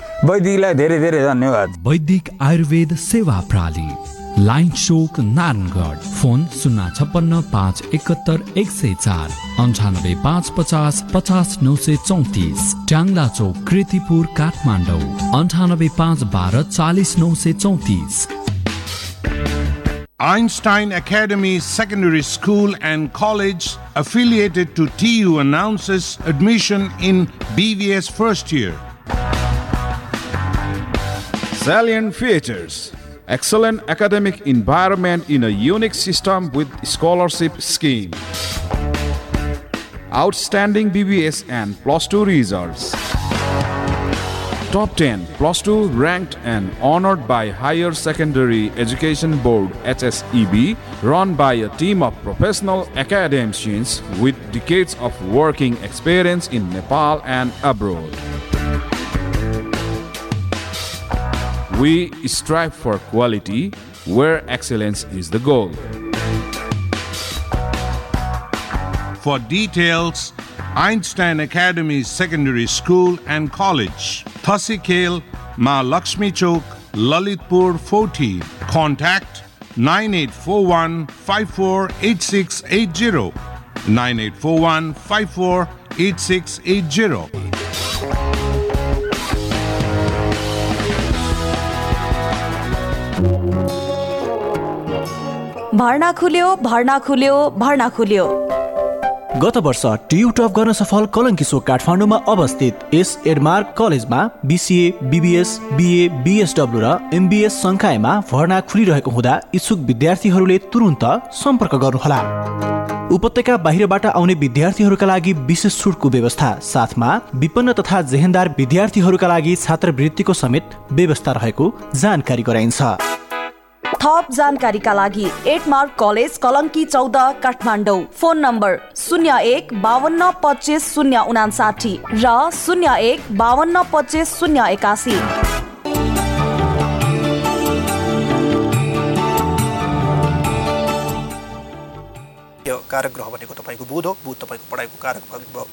वैदिकलाई धेरै धेरै धन्यवाद वैदिक आयुर्वेद सेवा प्रणाली लाइन चोक नारायणगढ फोन शून्य छप्पन्न पाँच एकहत्तर एक सय चार अन्ठानब्बे पाँच पचास पचास नौ सय चौतिस ट्याङ्ला चौक कृतिपुर काठमाडौँ अन्ठानब्बे पाँच बाह्र चालिस नौ सय चौतिस Einstein Academy Secondary School and College affiliated to TU announces admission in BVS first year. Salient features excellent academic environment in a unique system with scholarship scheme. Outstanding BBS and plus 2 results. Top 10 plus 2 ranked and honored by Higher Secondary Education Board HSEB run by a team of professional academicians with decades of working experience in Nepal and abroad. We strive for quality where excellence is the goal. For details, Einstein Academy Secondary School and College, Thasikel, Ma Lakshmi Chowk, Lalitpur 14. Contact 9841 548680. 9841 548680. भर्ना खुल्यो भर्ना खुल्यो भर्ना खुल्यो। गत वर्ष TU top गर्न सफल कलङ्की काठमाडौँमा अवस्थित यस एडमार्क कलेजमा बिसिए बिबिएस बिए बिएसडब्लु र एमबिएस सङ्कायमा भर्ना खुलिरहेको हुँदा इच्छुक विद्यार्थीहरूले तुरुन्त सम्पर्क गर्नुहोला। उपत्यका बाहिरबाट आउने विद्यार्थीहरूका लागि विशेष छुटको व्यवस्था साथमा विपन्न तथा जेहेन्दार विद्यार्थीहरूका लागि छात्रवृत्तिको समेत व्यवस्था रहेको जानकारी गराइन्छ। थप जानकारीका लागि एट मार्क कलेज कलङ्की चौध काठमाडौँ। फोन नम्बर शून्य एक बाहन्न पच्चिस शून्य उनासाठी र शून्य एक बाहन्न पच्चिस शून्य एकासी। कारक ग्रह भनेको तपाईँको बुध हो। बुध तपाईँको पढाइको कारक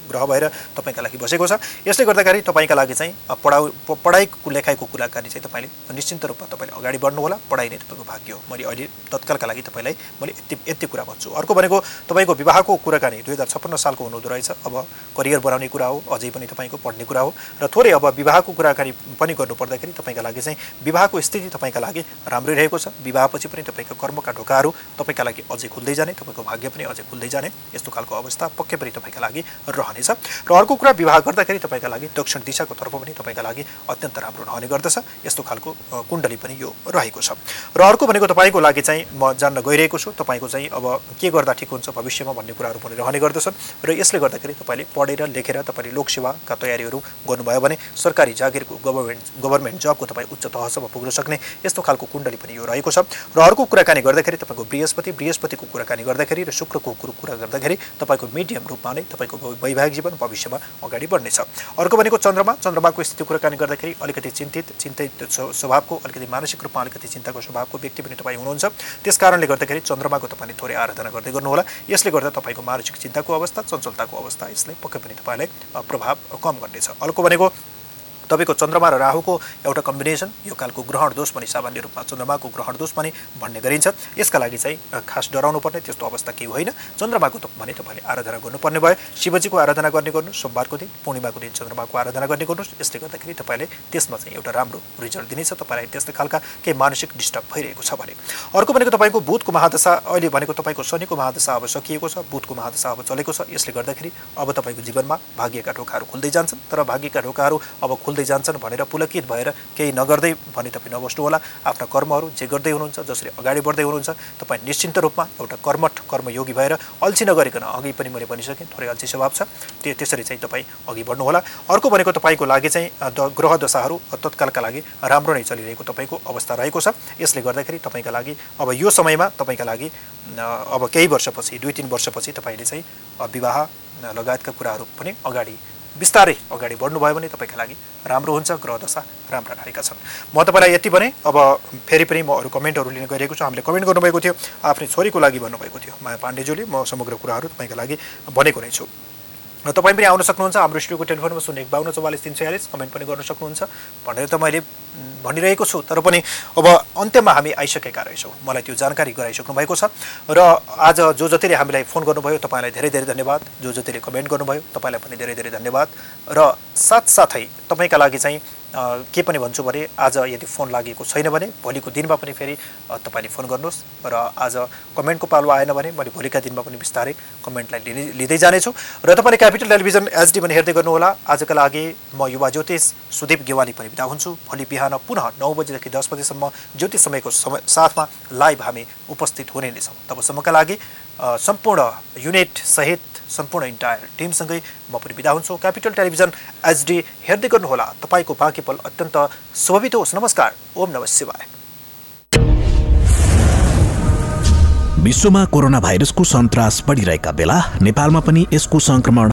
ग्रह भएर तपाईँका लागि बसेको छ। यसले गर्दाखेरि तपाईँका लागि चाहिँ पढाउ पढाइको लेखाइको कुराकानी चाहिँ तपाईँले निश्चिन्त रूपमा तपाईँले अगाडि बढ्नु होला पढाइ नै तपाईँको भाग्य हो। मैले अहिले तत्कालका लागि तपाईँलाई मैले यति यति कुरा भन्छु। अर्को भनेको तपाईँको विवाहको कुराकानी दुई हजार छप्पन्न सालको हुनुहुँदो रहेछ। अब करियर बनाउने कुरा हो अझै पनि तपाईँको पढ्ने कुरा हो। र थोरै अब विवाहको कुराकानी पनि गर्नु पर्दाखेरि तपाईँका लागि चाहिँ विवाहको स्थिति तपाईँका लागि राम्रै रहेको छ। विवाहपछि पनि तपाईँको कर्मका ढोकाहरू तपाईँका लागि अझै खुल्दै जाने तपाईँको भाग्य पनि अझै खुल्दै जाने। यस्तो खालको अवस्था पक्कै पनि तपाईँका लागि रहनेछ। र अर्को कुरा विवाह गर्दाखेरि तपाईँका लागि दक्षिण दिशाको तर्फ पनि तपाईँका लागि अत्यन्त राम्रो रहने गर्दछ। यस्तो खालको कुण्डली पनि यो रहेको छ। र अर्को भनेको तपाईँको लागि चाहिँ म जान्न गइरहेको छु। तपाईँको चाहिँ अब के गर्दा ठिक हुन्छ भविष्यमा भन्ने कुराहरू पनि रहने गर्दछन्। र यसले गर्दाखेरि तपाईँले पढेर लेखेर तपाईँले लोकसेवाका तयारीहरू गर्नुभयो भने सरकारी जागिरको गभर्मेन्ट गभर्मेन्ट जबको तपाईँ उच्च तहसम्म पुग्न सक्ने यस्तो खालको कुण्डली पनि यो रहेको छ। र अर्को कुराकानी गर्दाखेरि तपाईँको बृहस्पति बृहस्पतिको कुराकानी गर्दाखेरि र शुक्रको कुरो कुरा गर्दाखेरि तपाईँको मिडियम रूपमा नै तपाईँको वैवाहिक जीवन भविष्यमा अगाडि बढ्नेछ। अर्को भनेको चन्द्रमा। चन्द्रमाको स्थिति कुराकानी गर्दाखेरि अलिकति चिन्तित चिन्तित स्व- स्वभावको अलिकति मानसिक रूपमा अलिकति चिन्ताको स्वभावको व्यक्ति पनि तपाईँ हुनुहुन्छ। त्यस कारणले गर्दाखेरि चन्द्रमाको तपाईँले थोरै आराधना गर्दै गर्नुहोला। यसले गर्दा तपाईँको मानसिक चिन्ताको अवस्था चञ्चलताको अवस्था यसले पक्कै पनि तपाईँलाई प्रभाव कम गर्नेछ। अर्को भनेको तपाईँको चन्द्रमा र राहुको एउटा कम्बिनेसन यो कालको ग्रहण दोष पनि सामान्य रूपमा चन्द्रमाको ग्रहण दोष पनि भन्ने गरिन्छ। यसका लागि चाहिँ खास डराउनु पर्ने त्यस्तो अवस्था केही होइन। चन्द्रमाको त भने तपाईँले आराधना गर्नुपर्ने भयो। शिवजीको आराधना गर्ने गर्नुहोस् सोमबारको दिन पूर्णिमाको दिन चन्द्रमाको आराधना गर्ने गर्नुहोस्। यसले गर्दाखेरि तपाईँले त्यसमा चाहिँ एउटा राम्रो रिजल्ट दिनेछ। तपाईँलाई त्यस्तै खालका केही मानसिक डिस्टर्ब भइरहेको छ भने। अर्को भनेको तपाईँको बुधको महादशा। अहिले भनेको तपाईँको शनिको महादशा अब सकिएको छ। बुधको महादशा अब चलेको छ। यसले गर्दाखेरि अब तपाईँको जीवनमा भाग्यका ढोकाहरू खुल्दै जान्छन्। तर भाग्यका ढोकाहरू अब जान्छन् भनेर पुलकित भएर केही नगर्दै भने तपाईँ नबस्नु होला। आफ्ना कर्महरू जे गर्दै हुनुहुन्छ जसरी अगाडि बढ्दै हुनुहुन्छ तपाईँ निश्चिन्त रूपमा एउटा कर्मठ कर्मयोगी भएर अल्छी नगरिकन अघि पनि मैले भनिसकेँ थोरै अल्छी स्वभाव छ। त्यो त्यसरी चाहिँ तपाईँ अघि बढ्नुहोला अर्को भनेको तपाईँको लागि चाहिँ द ग्रह दशाहरू तत्कालका लागि राम्रो नै चलिरहेको तपाईँको अवस्था रहेको छ। यसले गर्दाखेरि तपाईँका लागि अब यो समयमा तपाईँका लागि अब केही वर्षपछि दुई तिन वर्षपछि तपाईँले चाहिँ विवाह लगायतका कुराहरू पनि अगाडि बिस्तारै अगाडि बढ्नुभयो भने तपाईँका लागि राम्रो हुन्छ ग्रह दशा राम्रा रहेका छन्। म तपाईँलाई यति भने अब फेरि पनि म अरू कमेन्टहरू लिन गइरहेको छु। हामीले कमेन्ट गर्नुभएको थियो आफ्नै छोरीको लागि भन्नुभएको थियो। माया पाण्डेज्यूले म समग्र कुराहरू तपाईँका लागि भनेको नै छु। र तपाईँ पनि आउन सक्नुहुन्छ। हाम्रो स्टुडियोको टेलिफोनमा शून्य एक बाहन्न चौवालिस तिन छयालिस कमेन्ट पनि गर्न सक्नुहुन्छ। भनेर त मैले भनिरहेको छु तर पनि अब अन्त्यमा हामी आइसकेका रहेछौँ। मलाई त्यो जानकारी गराइसक्नु भएको छ। र आज जो जतिले हामीलाई फोन गर्नुभयो तपाईँलाई धेरै धेरै धन्यवाद। जो जतिले कमेन्ट गर्नुभयो तपाईँलाई पनि धेरै धेरै धन्यवाद। र साथसाथै तपाईँका लागि चाहिँ के पनि भन्छु भने आज यदि फोन लागेको छैन भने भोलिको दिनमा पनि फेरि तपाईँले फोन गर्नुहोस् र आज कमेन्टको पालो आएन भने मैले भोलिका दिनमा पनि बिस्तारै कमेन्टलाई लिने लिँदै जानेछु। र तपाईँले क्यापिटल टेलिभिजन एचडी पनि हेर्दै गर्नुहोला। आजका लागि म युवा ज्योतिष सुदीप गेवाली पनि बिदा हुन्छु। भोलि बिहान पुनः नौ बजीदेखि दस बजीसम्म ज्योतिष समयको समय साथमा लाइभ हामी उपस्थित हुने नै छौँ। तबसम्मका लागि सम्पूर्ण युनिट सहित सम्पूर्ण इन्टायर टिमसँगै म पनि बिदा हुन्छु। क्यापिटल टेलिभिजन एचडी हेर्दै गर्नुहोला। तपाईँको बाँकी पल अत्यन्त शुभवित होस्। नमस्कार। ओम नमः शिवाय। विश्वमा कोरोना भाइरसको सन्तास बढिरहेका बेला नेपालमा पनि यसको संक्रमण